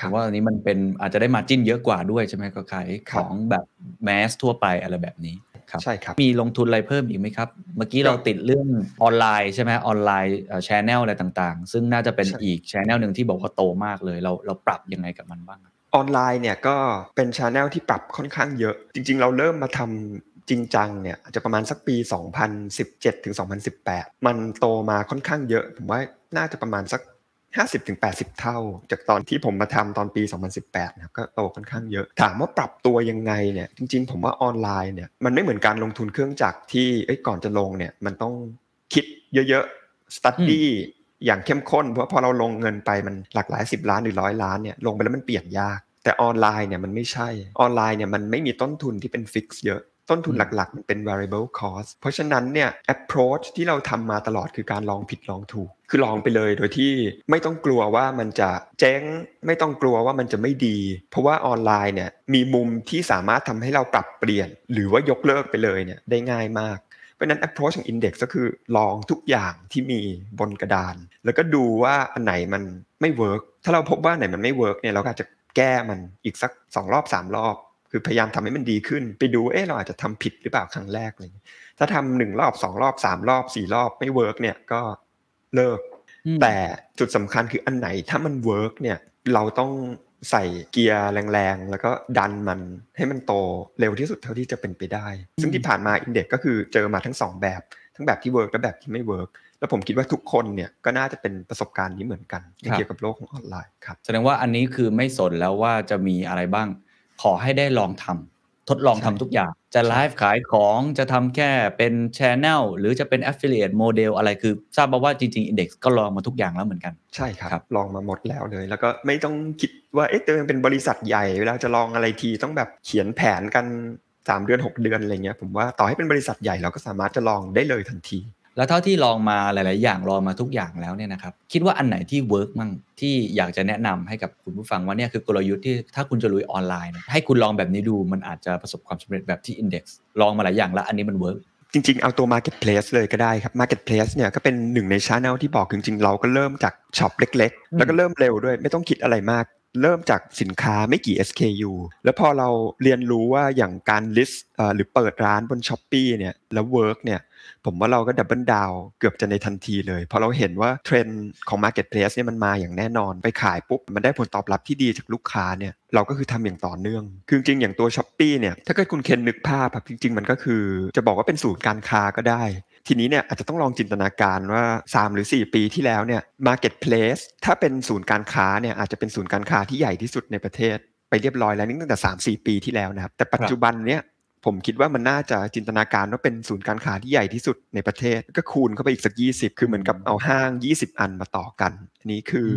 ครับผมว่าอันนี้มันเป็นอาจจะได้ margin เยอะกว่าด้วยใช่ไหมก็ขายของแบบ mass ทั่วไปอะไรแบบนี้ครับใช่ครับ มีลงทุนอะไรเพิ่มอีกไหมครับ เมื่อกี้เราติดเรื่องออนไลน์ใช่ไหมออนไลน์ channel อะไรต่างๆ ซึ่งน่าจะเป็นใช่อีก channel หนึ่งที่บอกว่าโตมากเลย เราเราปรับยังไงกับมันบ้างครับออนไลน์เนี่ยก็เป็นช anel ที่ปรับค่อนข้างเยอะ จริง ๆ เราเริ่มมาทำจริงจังเนี่ยอาจจะประมาณสักปี 2017ถึง2018 มันโตมาค่อนข้างเยอะ ผมว่าน่าจะประมาณสัก 50ถึง80เท่า จากตอนที่ผมมาทำตอนปี 2018นะครับก็โตค่อนข้างเยอะ ถามว่าปรับตัวยังไงเนี่ยจริง ๆ ผมว่าออนไลน์เนี่ยมันไม่เหมือนการลงทุนเครื่องจักรที่เอ้ยก่อนจะลงเนี่ยมันต้องคิดเยอะๆ study อย่างเข้มข้น เพราะพอเราลงเงินไปมันหลักหลายสิบล้านหรือร้อยล้านเนี่ยลงไปแล้วมันเปลี่ยนยาก แต่ออนไลน์เนี่ยมันไม่ใช่ออนไลน์เนี่ยมันไม่มีต้นทุนที่เป็น fix เยอะ ต้นทุนหลักๆ มันเป็น variable cost เพราะฉะนั้นเนี่ย approach ที่เราทำมาตลอดคือการลองผิดลองถูก คือลองไปเลยโดยที่ไม่ต้องกลัวว่ามันจะเจ๊ง ไม่ต้องกลัวว่ามันจะไม่ดี เพราะว่าออนไลน์เนี่ยมีมุมที่สามารถทำให้เราปรับเปลี่ยน หรือว่ายกเลิกไปเลยเนี่ยได้ง่ายมากเพราะฉะนั้น approach ของ index ก็คือลองทุกอย่างที่มีบนกระดาน แล้วก็ดูว่าอันไหนมันไม่ work ถ้าเราพบว่าอันไหนมันไม่ work เนี่ยเราก็อาจจะแก้มันอีกสักสองรอบสามรอบ คือพยายามทำให้มันดีขึ้น ไปดูเอ๊ะเราอาจจะทำผิดหรือเปล่าครั้งแรกอะไรอย่างเลยถ้าทำหนึ่งรอบสองรอบสามรอบสี่รอบไม่ work เนี่ยก็เลิกอืมแต่จุดสำคัญคืออันไหนถ้ามัน work เนี่ยเราต้องใส่เกียร์แรงๆ แล้วก็ดันมันให้มันโตเร็วที่สุดเท่าที่จะเป็นไปได้ ซึ่งที่ผ่านมาอินเด็กก็คือเจอมาทั้งสองแบบ ทั้งแบบที่ work และแบบที่ไม่ work แล้วผมคิดว่าทุกคนเนี่ยก็น่าจะเป็นประสบการณ์นี้เหมือนกันในครับเกี่ยวกับโลกของออนไลน์ครับแสดงว่าอันนี้คือไม่สนแล้วว่าจะมีอะไรบ้าง ขอให้ได้ลองทำทดลองใช่ทำทุกอย่าง จะไลฟ์ขายของจะทำแค่เป็นช anel หรือจะเป็น affiliate model อะไรคือ ทราบมาว่าจริง ๆ Index ก็ลองมาทุกอย่างแล้วเหมือนกัน ใช่ครับครับลองมาหมดแล้วเลย แล้วก็ไม่ต้องคิดว่าเอ๊ะตัวเองเป็นบริษัทใหญ่เวลาจะลองอะไรทีต้องแบบเขียนแผนกัน3เดือน 6 เดือนอะไรเงี้ยผมว่าต่อให้เป็นบริษัทใหญ่เราก็สามารถจะลองได้เลยทันที แล้วเท่าที่ลองมาหลาย ๆ อย่างลองมาทุกอย่างแล้วเนี่ยนะครับคิดว่าอันไหนที่ work มั่งที่อยากจะแนะนำให้กับคุณผู้ฟังว่าเนี่ยคือกลยุทธ์ที่ถ้าคุณจะลุยออนไลน์เนี่ยให้คุณลองแบบนี้ดูมันอาจจะประสบความสำเร็จแบบที่ Index ลองมาหลายอย่างแล้วอันนี้มัน workจริง ๆ เอาตัว Marketplace เลยก็ได้ครับ Marketplace เนี่ยก็เป็นหนึ่งในช channel ที่บอกจริง ๆ เราก็เริ่มจากช็อปเล็กอืมๆแล้วก็เริ่มเร็วด้วย ไม่ต้องคิดอะไรมาก เริ่มจากสินค้าไม่กี่ SKU แล้วพอเราเรียนรู้ว่าอย่างการ list เอ่อหรือเปิดร้านบน Shopee เนี่ยแล้ว work เนี่ย ผมว่าเราก็ double down เกือบจะในทันทีเลย เพราะเราเห็นว่าเทรนด์ของ Marketplace เนี่ยมันมาอย่างแน่นอนไปขายปุ๊บ มันได้ผลตอบรับที่ดีจากลูกค้าเนี่ยเราก็คือทำอย่างต่อเนื่อง คือจริงๆอย่างตัว Shopee เนี่ยถ้าเกิดคุณเคนนึกภาพครับจริง ๆ มันก็คือจะบอกว่าเป็นศูนย์การค้าก็ได้ ทีนี้เนี่ยอาจจะต้องลองจินตนาการว่า 3 หรือ 4 ปีที่แล้วเนี่ย Marketplace ถ้าเป็นศูนย์การค้าเนี่ยอาจจะเป็นศูนย์การค้าที่ใหญ่ที่สุดในประเทศไปเรียบร้อยแล้วนี่ตั้งแต่ 3-4 ปีที่แล้วนะครับแต่ปัจจุบันเนี่ย ผมคิดว่ามันน่าจะจินตนาการว่าเป็นศูนย์การค้าที่ใหญ่ที่สุดในประเทศ ก็คูณเข้าไปอีกสัก 20 คือเหมือนกับเอาห้าง 20 อันมาต่อกันอันนี้คืออ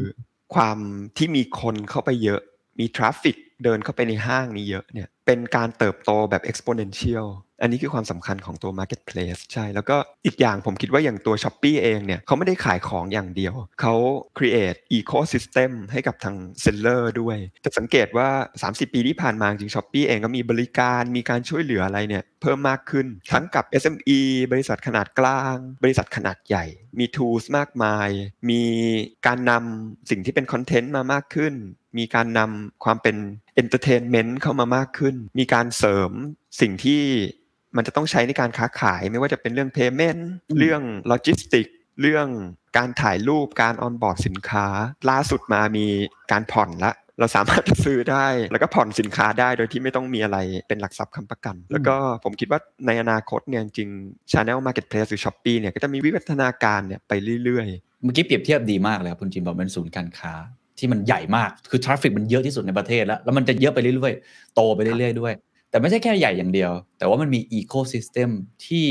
ความที่มีคนเข้าไปเยอะมี traffic เดินเข้าไปในห้างนี้เยอะเนี่ยเป็นการเติบโตแบบ exponential อันนี้คือความสำคัญของตัว marketplace ใช่ แล้วก็อีกอย่างผมคิดว่าอย่างตัว s h อ p e e เองเนี่ยเขาไม่ได้ขายของอย่างเดียว เขา create ecosystem ให้กับทาง seller ด้วย จะสังเกตว่า 30 ปีที่ผ่านมาจริง s h อ p e e เองก็มีบริการมีการช่วยเหลืออะไรเนี่ยเพิ่มมากขึ้น ทั้งกับ SME บริษัทขนาดกลาง บริษัทขนาดใหญ่ มี tools มากมาย มีการนำสิ่งที่เป็นคอนเทนต์มามากขึ้น มีการนำความเป็น entertainment เข้ามามากขึ้น มีการเสริมสิ่งที่ มันจะต้องใช้ในการค้าขายไม่ว่าจะเป็นเรื่อง payment อืมเรื่อง logistic เรื่องการถ่ายรูปการออนบอร์ดสินค้า ล่าสุดมามีการผ่อนละเราสามารถจะซื้อได้แล้วก็ผ่อนสินค้าได้โดยที่ไม่ต้องมีอะไรเป็นหลักทรัพย์ค้ำประกัน แล้วก็ผมคิดว่าในอนาคตเนี่ยจริงๆ Channel Marketplace หรือ Shopee เนี่ยก็จะมีวิวัฒนาการเนี่ยไปเรื่อยๆ เมื่อกี้เปรียบเทียบดีมากเลยครับคุณจิมบอกเป็นศูนย์การค้าที่มันใหญ่มากคือ traffic มันเยอะที่สุดในประเทศแล้วแล้วมันจะเยอะไปเรื่อยๆ โตไปเรื่อยๆด้วย แต่ไม่ใช่แค่ใหญ่อย่างเดียว แต่ว่ามันมี ecosystem ที่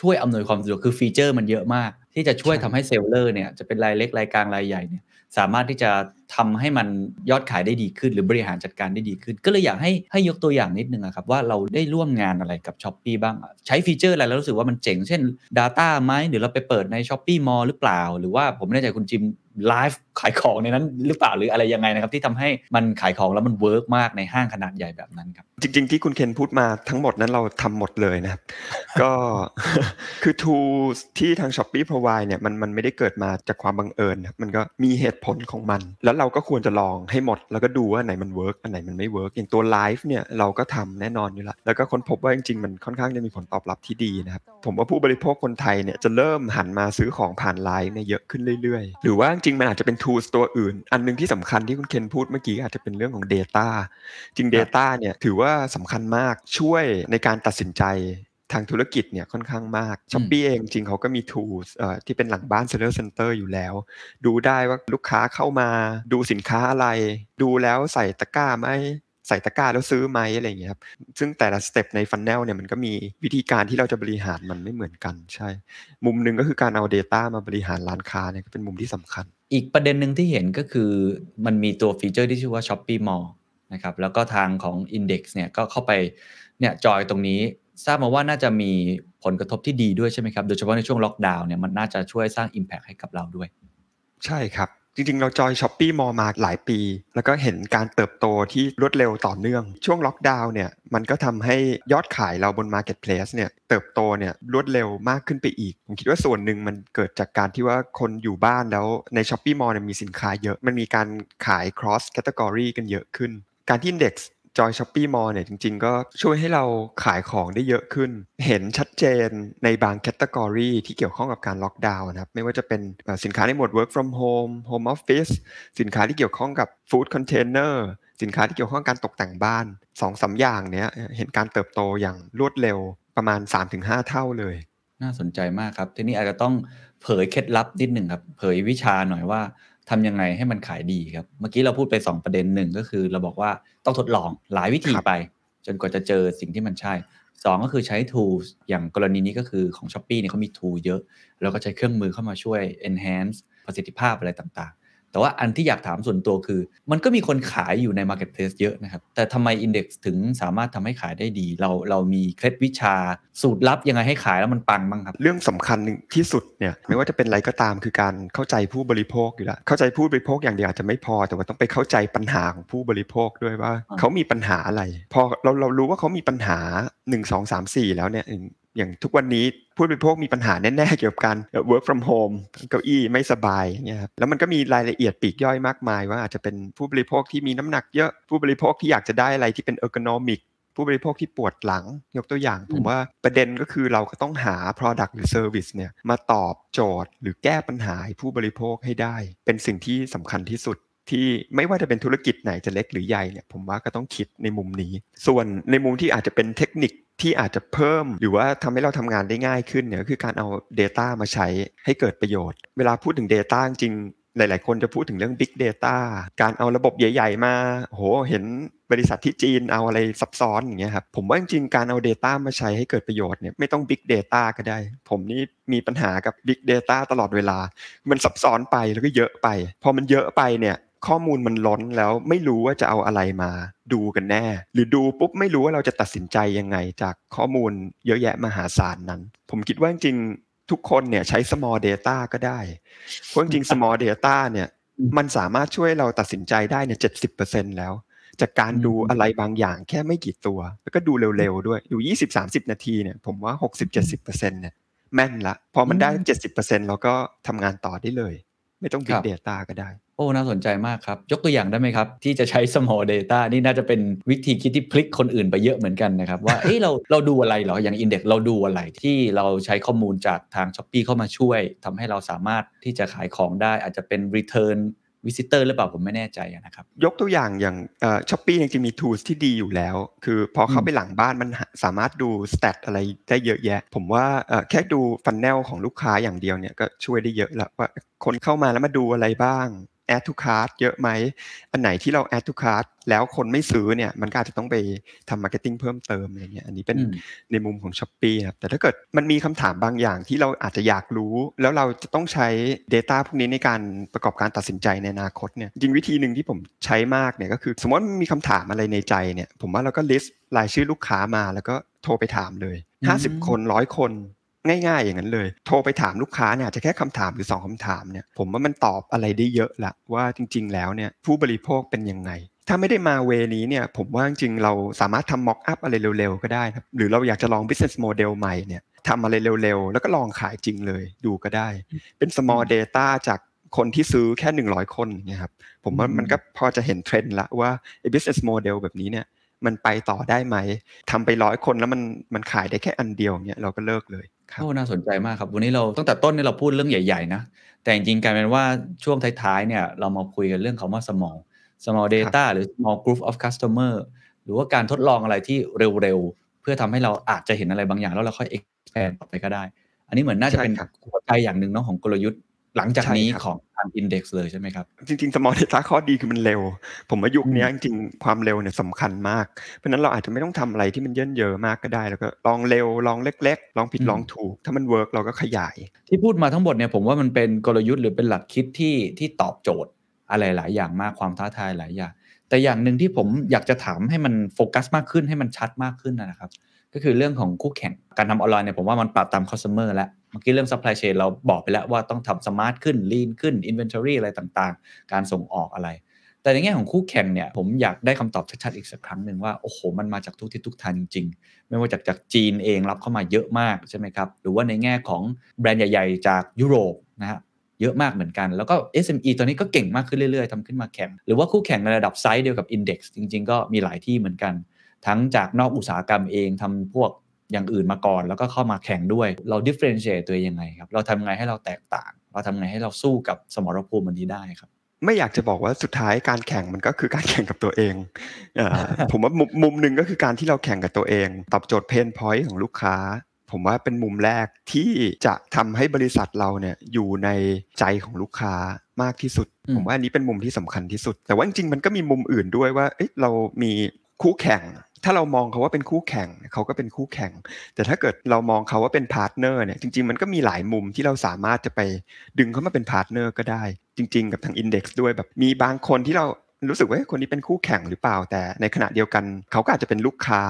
ช่วยอำนวยความสะดวกคือ feature มันเยอะมาก ที่จะช่วยใช่ทำให้ seller เนี่ยจะเป็นรายเล็กรายกลางรายใหญ่เนี่ยสามารถที่จะ ทำให้มันยอดขายได้ดีขึ้น หรือบริหารจัดการได้ดีขึ้น ก็เลยอยากให้ให้ยกตัวอย่างนิดนึงครับว่าเราได้ร่วมงานอะไรกับ Shopee บ้าง ใช้ feature อะไรแล้วรู้สึกว่ามันเจ๋ง เช่น Data ไหมหรือเราไปเปิดใน Shopee Mall หรือเปล่า หรือว่าผมไม่แน่ใจคุณจิมไลฟ์ขายของในนั้นหรือเปล่าหรืออะไรยังไงนะครับ ที่ทำให้มันขายของแล้วมัน work มากในห้างขนาดใหญ่แบบนั้นครับ จริง ๆ ที่คุณเคนพูดมาทั้งหมดนั้นเราทำหมดเลยนะก็คือ tools ที่ทาง Shopee provide เนี่ยมันมันไม่ได้เกิดมาจากความบังเอิญนะมันก็มีเหตุผลของมัน แล้วเราก็ควรจะลองให้หมด แล้วก็ดูว่าอันไหนมัน work อันไหนมันไม่ work อย่างตัวไลฟ์เนี่ยเราก็ทำแน่นอนอยู่แล้วแล้วก็ค้นพบว่าจริงๆมันค่อนข้างจะมีผลตอบรับที่ดีนะครับผมว่าผู้บริโภคคนไทยเนี่ยจะเริ่มหันมาซื้อของผ่านไลฟ์เนี่ยเยอะขึ้นเรื่อยๆ หรือว่าจริงๆมันอาจจะเป็น tools ตัวอื่น อันหนึงที่สำคัญที่คุณเคนพูดเมื่อกี้อาจจะเป็นเรื่องของ Data จริง Data เนี่ยถือว่าสำคัญมากช่วยในการตัดสินใจ ทางธุรกิจเนี่ยค่อนข้างมาก Shopee เองจริงเขาก็มี tools เอ่อที่เป็นหลังบ้าน Seller Center อยู่แล้ว ดูได้ว่าลูกค้าเข้ามาดูสินค้าอะไร ดูแล้วใส่ตะกร้าไหมใส่ตะกร้าแล้วซื้อไหมอะไรอย่างเงี้ยครับซึ่งแต่ละ step ใน funnel เนี่ยมันก็มีวิธีการที่เราจะบริหารมันไม่เหมือนกันใช่ มุมหนึ่งก็คือการเอา Data มาบริหารร้านค้าเนี่ยก็เป็นมุมที่สำคัญ อีกประเด็นหนึ่งที่เห็นก็คือมันมีตัว feature ที่ชื่อว่า Shopee Mall นะครับแล้วก็ทางของ Index เนี่ยก็เข้าไปเนี่ยจอยตรงนี้ ทราบมาว่าน่าจะมีผลกระทบที่ดีด้วยใช่ไหมครับ โดยเฉพาะในช่วงล็อกดาวน์เนี่ยมันน่าจะช่วยสร้าง Impact ให้กับเราด้วย ใช่ครับ จริงๆ เรา join Shopee Mall มาหลายปี แล้วก็เห็นการเติบโตที่รวดเร็วต่อเนื่อง ช่วงล็อกดาวน์เนี่ยมันก็ทำให้ยอดขายเราบน Marketplace เนี่ยเติบโตเนี่ยรวดเร็วมากขึ้นไปอีก ผมคิดว่าส่วนหนึ่งมันเกิดจากการที่ว่าคนอยู่บ้านแล้วใน Shopee Mall เนี่ยมีสินค้าเยอะมันมีการขาย cross category กันเยอะขึ้น การที่ Index join Shopee Mall เนี่ยจริง ๆ ก็ช่วยให้เราขายของได้เยอะขึ้น เห็นชัดเจนในบาง category ที่เกี่ยวข้องกับการล็อกดาวน์นะครับ ไม่ว่าจะเป็นสินค้าในหมวด work from home home office สินค้าที่เกี่ยวข้องกับ food container สินค้าที่เกี่ยวข้องกับการตกแต่งบ้าน2อสาอย่างเนี้ยเห็นการเติบโตอย่างรวดเร็วประมาณ 3-5 เท่าเลย น่าสนใจมากครับ ทีนี้อาจจะต้องเผยเคล็ดลับนิดหนึ่งครับ เผยวิชาหน่อยว่า ทำยังไงให้มันขายดีครับ เมื่อกี้เราพูดไป 2 ประเด็นหนึ่งก็คือ เราบอกว่าต้องทดลองหลายวิธีครับไป จนกว่าจะเจอสิ่งที่มันใช่ 2 ก็คือใช้ tools อย่างกรณีนี้ก็คือของ s h อ p e e เนี่ยเขามี tool เยอะ แล้วก็ใช้เครื่องมือเข้ามาช่วย enhance ประสิทธิภาพอะไรต่างๆ แต่ว่าอันที่อยากถามส่วนตัวคือ มันก็มีคนขายอยู่ใน marketplace เยอะนะครับ แต่ทำไม index ถึงสามารถทำให้ขายได้ดี เราเรามีเคล็ดวิชาสูตรลับยังไงให้ขายแล้วมันปังบ้างครับ เรื่องสำคัญหนึ่งที่สุดเนี่ยไม่ว่าจะเป็นอะไรก็ตามคือการเข้าใจผู้บริโภคอยู่แล้วเข้าใจผู้บริโภคอย่างเดียวอาจจะไม่พอ แต่ว่าต้องไปเข้าใจปัญหาของผู้บริโภคด้วยว่าอ่าเขามีปัญหาอะไร พอเราเรารู้ว่าเขามีปัญหา 1 2 3 4 แล้วเนี่ย อย่างอย่างทุกวันนี้ผู้บริโภคมีปัญหาแน่ๆเกี่ยวกับการเอ่อ work from home เก้าอี้ไม่สบายอย่างเงี้ยครับแล้วมันก็มีรายละเอียดปลีกย่อยมากมาย ว่าอาจจะเป็นผู้บริโภคที่มีน้ำหนักเยอะผู้บริโภคที่อยากจะได้อะไรที่เป็น ergonomic ผู้บริโภคที่ปวดหลังยกตัวอย่าง ผมว่าประเด็นก็คือเราก็ต้องหา product หรือ service เนี่ยมาตอบโจทย์ หรือแก้ปัญหาให้ผู้บริโภคให้ได้ เป็นสิ่งที่สำคัญที่สุด ที่ไม่ว่าจะเป็นธุรกิจไหนจะเล็กหรือใหญ่เนี่ยผมว่าก็ต้องคิดในมุมนี้ ส่วนในมุมที่อาจจะเป็นเทคนิคที่อาจจะเพิ่ม หรือว่าทำให้เราทำงานได้ง่ายขึ้นเนี่ยก็คือการเอา Data มาใช้ให้เกิดประโยชน์ เวลาพูดถึง Data จริงหลาย ๆ คนจะพูดถึงเรื่อง Big Data การเอาระบบใหญ่ ๆ มา โห เห็นบริษัทที่จีนเอาอะไรซับซ้อนอย่างเงี้ยครับ ผมว่าจริง ๆ การเอา Data มาใช้ให้เกิดประโยชน์เนี่ยไม่ต้อง Big Data ก็ได้ ผมนี่มีปัญหากับ Big Data ตลอดเวลา มันซับซ้อนไปแล้วก็เยอะไป พอมันเยอะไปเนี่ย ข้อมูลมันล้นแล้วไม่รู้ว่าจะเอาอะไรมาดูกันแน่ หรือดูปุ๊บไม่รู้ว่าเราจะตัดสินใจยังไงจากข้อมูลเยอะแยะมหาศาลนั้น ผมคิดว่าจริงๆทุกคนเนี่ยใช้ small data ก็ได้เพราะจริงๆ small data เนี่ยมันสามารถช่วยเราตัดสินใจได้เนี่ยเจ็ดสิบเปอร์เซ็นแล้ว จากการดูอะไรบางอย่างแค่ไม่กี่ตัว แล้วก็ดูเร็วๆด้วย ดู20-30นาทีเนี่ยผมว่า60-70%เนี่ยแม่นละ พอมันได้70%เราก็ทำงานต่อได้เลย ไม่ต้องค Big รับ Data ก็ได้โอ้น่าสนใจมากครับ ยกตัวอย่างได้ไหมครับ ที่จะใช้ small data นี่น่าจะเป็นวิธีคิดที่พลิกคนอื่นไปเยอะเหมือนกันนะครับ ว่าเอ้ยเราเราดูอะไรเหรอ อย่าง index เราดูอะไรที่เราใช้ข้อมูลจากทาง s h อ p e e เข้ามาช่วยทำให้เราสามารถที่จะขายของได้อาจจะเป็น return visitor หรือเปล่าผมไม่แน่ใจอะนะครับ ยกตัวอย่างอย่างช้อปปี้จริงๆมี tools ที่ดีอยู่แล้ว คือพอเข้าไปหลังบ้านมันหาสามารถดู stat อะไรได้เยอะแยะ ผมว่าเอ่อแค่ดูฟันแนลของลูกค้าอย่างเดียวเนี่ยก็ช่วยได้เยอะแล้วว่าคนเข้ามาแล้วมาดูอะไรบ้าง add to cart เยอะไหม อันไหนที่เรา add to cart แล้วคนไม่ซื้อเนี่ยมันก็อาจจะต้องไปทำ marketing เพิ่มเติมอะไรเงี้ยอันนี้เป็นอืมในมุมของ s h อ p e e ครับแต่ถ้าเกิดมันมีคำถามบางอย่างที่เราอาจจะอยากรู้ แล้วเราจะต้องใช้ Data พวกนี้ในการประกอบการตัดสินใจในอนาคตเนี่ยจริงวิธีหนึ่งที่ผมใช้มากเนี่ยก็คือ สมมติมันมีคำถามอะไรในใจเนี่ยผมว่าเราก็ list รายชื่อลูกค้ามาแล้วก็โทรไปถามเลยอืม50 คนร้อยคน ง่ายๆ อย่างนั้นเลย โทรไปถามลูกค้าเนี่ยจะแค่คำถามหรือ 2คำถามเนี่ยผมว่ามันตอบอะไรได้เยอะละว่าจริง ๆ แล้วเนี่ยผู้บริโภคเป็นยังไง ถ้าไม่ได้มาเวนี้เนี่ยผมว่าจริงๆเราสามารถทำ mock up อะไรเร็วๆ ก็ได้ครับหรือเราอยากจะลอง business model ใหม่เนี่ยทำอะไรเร็วๆ แล้วก็ลองขายจริงเลยดูก็ได้ เป็น small data จากคนที่ซื้อแค่ 100 คนเนี่ยครับผมว่ามันก็พอจะเห็นเทรนด์ละว่า business model แบบนี้เนี่ย มันไปต่อได้ไหมทำไปร้อยคนแล้วมันมันขายได้แค่อันเดียวเนี่ยเราก็เลิกเลยครับโอ้น่าสนใจมากครับ วันนี้เราตั้งแต่ต้นเนี่ยเราพูดเรื่องใหญ่ๆนะแต่จริงๆกลายเป็นว่าช่วงท้ายๆเนี่ยเรามาคุยกันเรื่องคำว่า small small data หรือ small group of customer หรือว่าการทดลองอะไรที่เร็วๆ เพื่อทำให้เราอาจจะเห็นอะไรบางอย่างแล้วเราค่อย expand ต่อไปก็ได้ อันนี้เหมือนน่าจะเป็นใช่ครับหัวใจอย่างหนึ่งเนาะของกลยุทธ์ หลังจากนี้ใช่ครับของทาง Index เลยใช่ไหมครับ จริงๆ small data ข้อดีคือมันเร็ว ผมว่ายุคเนี้ยจริงๆ ความเร็วเนี่ยสำคัญมาก เพราะฉะนั้นเราอาจจะไม่ต้องทำอะไรที่มันเยินเยอะมากก็ได้ แล้วก็ลองเร็ว ลองเล็ก ๆ ลองผิดอืมลองถูก ถ้ามัน work เราก็ขยาย ที่พูดมาทั้งหมดเนี่ยผมว่ามันเป็นกลยุทธ์หรือเป็นหลักคิดที่ที่ตอบโจทย์อะไรหลายอย่างมากความท้าทายหลายอย่างแต่อย่างหนึ่งที่ผมอยากจะถามให้มันโฟกัสมากขึ้นให้มันชัดมากขึ้นนะนะครับ ก็คือเรื่องของคู่แข่งการทำออนไลน์เนี่ยผมว่ามันปรับตาม customer แล้ว เมื่อกี้เรื่อง supply chain เราบอกไปแล้วว่าต้องทำ smart ขึ้น lean ขึ้น inventory อะไรต่างๆ การส่งออกอะไร แต่ในแง่ของคู่แข่งเนี่ยผมอยากได้คำตอบชัดๆอีกสักครั้งหนึ่งว่า โอ้โห มันมาจากทุกทิศทุกทางจริง ๆ ไม่ว่าจากจากจีนเองรับเข้ามาเยอะมากใช่ไหมครับ หรือว่าในแง่ของแบรนด์ใหญ่ ๆ จากยุโรปนะฮะเยอะมากเหมือนกัน แล้วก็ SME ตอนนี้ก็เก่งมากขึ้นเรื่อยๆทำขึ้นมาแข่ง หรือว่าคู่แข่งในระดับไซส์เดียวกับ Index จริง ๆ ก็มีหลายที่เหมือนกัน ทั้งจากนอกอุตสาหกรรมเองทำพวก อย่างอื่นมาก่อน แล้วก็เข้ามาแข่งด้วย เรา differentiate ตัวเองยังไงครับ เราทำไงให้เราแตกต่าง เราทำไงให้เราสู้กับสมรภูมิมันนี้ได้ครับไม่อยากจะบอกว่าสุดท้ายการแข่งมันก็คือการแข่งกับตัวเองเออผมว่ามุมมุมหนึ่งก็คือการที่เราแข่งกับตัวเอง ตอบโจทย์ pain point ของลูกค้า ผมว่าเป็นมุมแรกที่จะทำให้บริษัทเราเนี่ยอยู่ในใจของลูกค้ามากที่สุดอืมผมว่าอันนี้เป็นมุมที่สำคัญที่สุด แต่ว่าจริงๆมันก็มีมุมอื่นด้วยว่าเอ๊ะเรามีคู่แข่ง ถ้าเรามองเขาว่าเป็นคู่แข่งเขาก็เป็นคู่แข่ง แต่ถ้าเกิดเรามองเขาว่าเป็น partner เนี่ยจริง ๆ มันก็มีหลายมุมที่เราสามารถจะไปดึงเขามาเป็น partner ก็ได้ จริง ๆ กับทาง Index ด้วยแบบมีบางคนที่เรารู้สึกว่าคนนี้เป็นคู่แข่งหรือเปล่าแต่ในขณะเดียวกันเขาก็อาจจะเป็นลูกค้า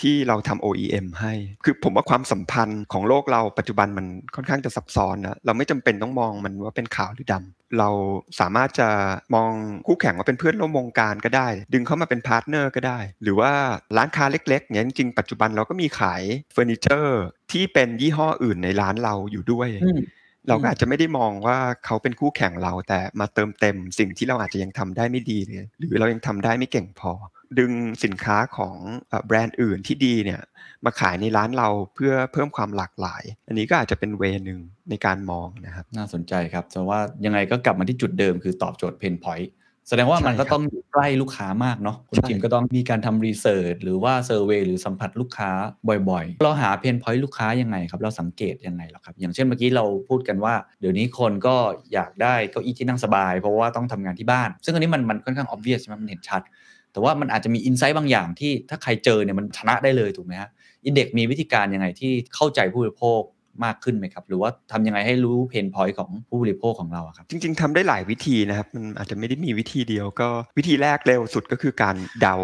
ที่เราทำ OEM ให้ คือผมว่าความสัมพันธ์ของโลกเราปัจจุบันมันค่อนข้างจะซับซ้อนนะ เราไม่จำเป็นต้องมองมันว่าเป็นขาวหรือดำเราสามารถจะมองคู่แข่งว่าเป็นเพื่อนร่วมวงการก็ได้ ดึงเข้ามาเป็น partner ก็ได้ หรือว่าร้านค้าเล็กๆ เนี่ยจริงๆ ปัจจุบันเราก็มีขายเฟอร์นิเจอร์ที่เป็นยี่ห้ออื่นในร้านเราอยู่ด้วยอืมเราก็อาจจะไม่ได้มองว่าเขาเป็นคู่แข่งเราแต่มาเติมเต็มสิ่งที่เราอาจจะยังทำได้ไม่ดีเลยหรือเรายังทำได้ไม่เก่งพอ ดึงสินค้าของเอ่อแบรนด์อื่นที่ดีเนี่ยมาขายในร้านเราเพื่อเพิ่มความหลากหลาย อันนี้ก็อาจจะเป็น way หนึ่งในการมองนะครับ น่าสนใจครับแต่ว่ายังไงก็กลับมาที่จุดเดิมคือตอบโจทย์ pain point แสดงว่ามันก็ใช่ครับต้องอยู่ใกล้ลูกค้ามากเนาะคุณใช่จิ๊บก็ต้องมีการทำ research หรือว่า survey หรือสัมผัสลูกค้าบ่อยๆ เราหา pain point ลูกค้ายังไงครับ เราสังเกตยังไงหรอครับ อย่างเช่นเมื่อกี้เราพูดกันว่า เดี๋ยวนี้คนก็อยากได้เก้าอี้ที่นั่งสบาย เพราะว่าต้องทำงานที่บ้าน ซึ่งอันนี้มันมันค่อนข้าง obvious ใช่ไหมมันเห็นชัด แต่ว่ามันอาจจะมี insight บางอย่างที่ถ้าใครเจอเนี่ยมันชนะได้เลยถูกไหมฮะ Index มีวิธีการยังไงที่เข้าใจผู้บริโภคมากขึ้นไหมครับ หรือว่าทำยังไงให้รู้ pain point ของผู้บริโภคของเราครับ จริง ๆทำได้หลายวิธีนะครับ มันอาจจะไม่ได้มีวิธีเดียวก็วิธีแรกเร็วสุดก็คือการเดา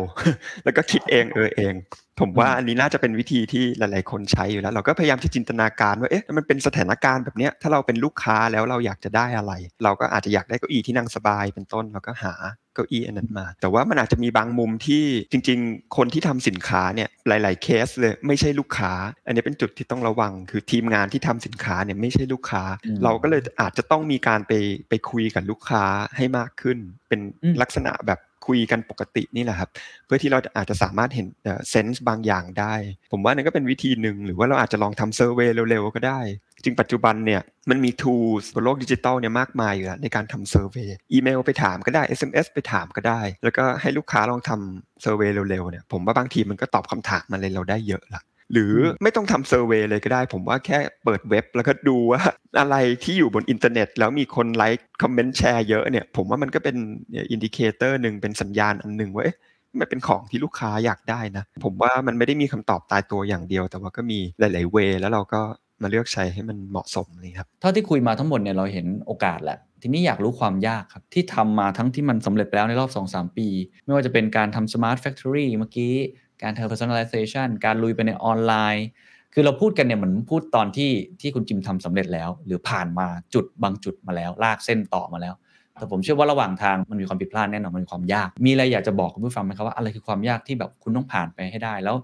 แล้วก็คิดเองเออเองผมว่าอันนี้น่าจะเป็นวิธีที่หลาย ๆ คนใช้อยู่แล้ว เราก็พยายามจะจินตนาการว่าเอ๊ะมันเป็นสถานการณ์แบบเนี้ยถ้าเราเป็นลูกค้าแล้วเราอยากจะได้อะไร เราก็อาจจะอยากได้เก้าอี้ที่นั่งสบายเป็นต้นเราก็หาเก้าอี้อันนั้นมา แต่ว่ามันอาจจะมีบางมุมที่จริง ๆ คนที่ทำสินค้าเนี่ยหลาย ๆ เคสเลยไม่ใช่ลูกค้า อันนี้เป็นจุดที่ต้องระวัง คือทีมงานที่ทำสินค้าเนี่ยไม่ใช่ลูกค้าอืมเราก็เลยอาจจะต้องมีการไปไปคุยกับลูกค้าให้มากขึ้น เป็นอืมลักษณะแบบ คุยกันปกตินี่แหละครับ เพื่อที่เราอาจจะสามารถเห็นเซนส์บางอย่างได้ ผมว่านั่นก็เป็นวิธีหนึ่ง หรือว่าเราอาจจะลองทำเซอร์เวยเร็วๆ ก็ได้ ซึ่งปัจจุบันเนี่ยมันมี tools บนโลกดิจิตอลเนี่ยมากมายอยู่แล้วในการทำ survey อีเมลไปถามก็ได้ SMS ไปถามก็ได้ แล้วก็ให้ลูกค้าลองทำ survey เร็วๆเนี่ยผมว่าบางทีมันก็ตอบคำถามมาเลยเราได้เยอะละ หรือไม่ต้องทำ survey เลยก็ได้ ผมว่าแค่เปิดเว็บแล้วก็ดูว่าอะไรที่อยู่บนอินเทอร์เน็ต แล้วมีคน like comment share เยอะเนี่ยผมว่ามันก็เป็น indicator หนึ่งเป็นสัญญาณอันหนึ่งว่าเอ๊ะมันเป็นของที่ลูกค้าอยากได้นะ ผมว่ามันไม่ได้มีคำตอบตายตัวอย่างเดียว แต่ว่าก็มีหลาย ๆ เวย์แล้วเราก็มาเลือกใช้ให้มันเหมาะสมเลยครับ เท่าที่คุยมาทั้งหมดเนี่ยเราเห็นโอกาสแหละ ทีนี้อยากรู้ความยากครับ ที่ทำมาทั้งที่มันสำเร็จไปแล้วในรอบ 2-3 ปี ไม่ว่าจะเป็นการทำ smart factory เมื่อกี้ การทำ personalization การลุยไปในออนไลน์ คือเราพูดกันเนี่ยเหมือนพูดตอนที่ที่คุณจิมทำสำเร็จแล้ว หรือผ่านมาจุดบางจุดมาแล้ว ลากเส้นต่อมาแล้ว แต่ผมเชื่อว่าระหว่างทางมันมีความผิดพลาดแน่นอนมันมีความยาก มีอะไรอยากจะบอกคุณผู้ฟังไหมครับว่าอะไรคือความยากที่แบบคุณต้องผ่านไปให้ได้แล้ว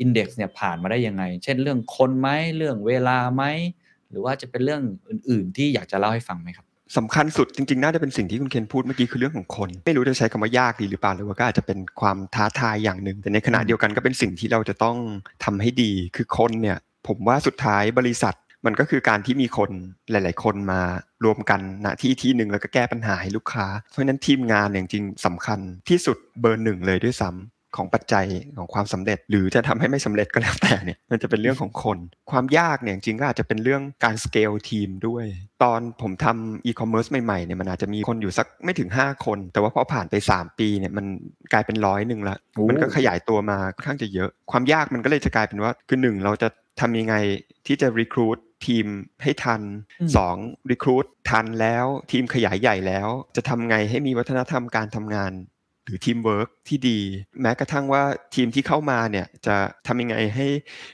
อินเด็กซ์เนี่ยผ่านมาได้ยังไง เช่นเรื่องคนไหมเรื่องเวลาไหมหรือว่าจะเป็นเรื่องอื่น ๆ ที่อยากจะเล่าให้ฟังไหมครับ สำคัญสุดจริงๆ น่าจะเป็นสิ่งที่คุณเคนพูดเมื่อกี้คือเรื่องของคน ไม่รู้จะใช้คำว่ายากดีหรือเปล่าหรือว่าก็อาจจะเป็นความท้าทายอย่างหนึ่ง แต่ในขณะเดียวกันก็เป็นสิ่งที่เราจะต้องทำให้ดี คือคนเนี่ย ผมว่าสุดท้ายบริษัทมันก็คือการที่มีคนหลาย ๆ คนมารวมกันณที่ที่หนึ่งแล้วก็แก้ปัญหาให้ลูกค้า เพราะฉะนั้นทีมงานเนี่ยจริงๆสำคัญที่สุดเบอร์หนึ่งเลยด้วยซ้ำ ของปัจจัยของความสำเร็จ หรือจะทำให้ไม่สำเร็จก็แล้วแต่เนี่ยมันจะเป็นเรื่องของคน ความยากเนี่ยจริงๆก็อาจจะเป็นเรื่องการสเกลทีมด้วย ตอนผมทำอีคอมเมิร์ซใหม่ๆเนี่ยมันอาจจะมีคนอยู่สักไม่ถึง 5 คน แต่ว่าพอผ่านไป 3 ปีเนี่ยมันกลายเป็นร้อยหนึ่งละโอ้มันก็ขยายตัวมาค่อนข้างจะเยอะ ความยากมันก็เลยจะกลายเป็นว่าคือหนึ่งเราจะทำยังไงที่จะรีครู t ทีมให้ทันอืมสองรีครู t ทันแล้วทีมขยายใหญ่แล้ว จะทำไงให้มีวัฒนธรรมการทำงาน หรือทีมเวิร์กที่ดี แม้กระทั่งว่าทีมที่เข้ามาเนี่ยจะทำยังไงให้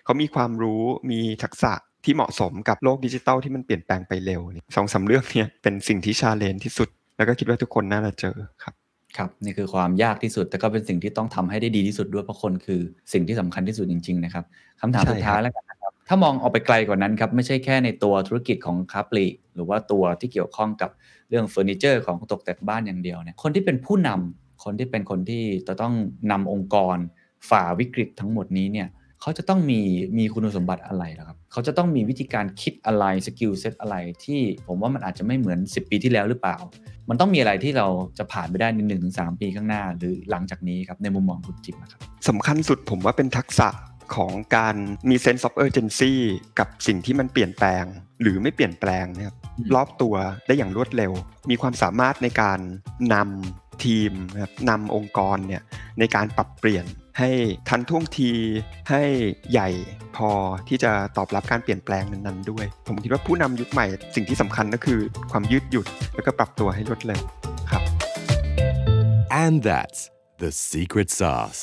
เขามีความรู้มีทักษะที่เหมาะสมกับโลกดิจิทัลที่มันเปลี่ยนแปลงไปเร็วนี่สองสามเรื่องเนี่ยเป็นสิ่งที่ challenge ที่สุด แล้วก็คิดว่าทุกคนน่าจะเจอครับครับนี่คือความยากที่สุด แต่ก็เป็นสิ่งที่ต้องทำให้ได้ดีที่สุดด้วยเพราะคนคือสิ่งที่สำคัญที่สุดจริง ๆ นะครับคำถามสุดท้ายแล้วกันครับถ้ามองออกไปไกลกว่านั้นครับไม่ใช่แค่ในตัวธุรกิจของค้าปลีกหรือว่าตัวที่เกี่ยวข้องกับเรื่องเฟอร์นิเจอร์ของตกแต่งบ้านอย่างเดียวเนี่ยคนที่เป็นผู้นำ คนที่เป็นคนที่จะต้องนำองค์กรฝ่าวิกฤตทั้งหมดนี้เนี่ยเขาจะต้องมีมีคุณสมบัติอะไรล่ะครับเขาจะต้องมีวิธีการคิดอะไร skill set อะไรที่ผมว่ามันอาจจะไม่เหมือน 10 ปีที่แล้วหรือเปล่า มันต้องมีอะไรที่เราจะผ่านไปได้ในหนึ่งถึงสามปีข้างหน้า หรือหลังจากนี้ครับในมุมมองคุณจิ๊บนะครับสำคัญสุดผมว่าเป็นทักษะของการมี sense of urgency กับสิ่งที่มันเปลี่ยนแปลง หรือไม่เปลี่ยนแปลงนะครับอืมรอบตัวได้อย่างรวดเร็ว มีความสามารถในการนำ ทีมนะครับนำองค์กรเนี่ยในการปรับเปลี่ยนให้ทันท่วงทีให้ใหญ่พอที่จะตอบรับการเปลี่ยนแปลงนั้นๆด้วย ผมคิดว่าผู้นำยุคใหม่สิ่งที่สำคัญก็คือความยืดหยุ่นแล้วก็ปรับตัวให้รวดเร็วครับ And that's the secret sauce.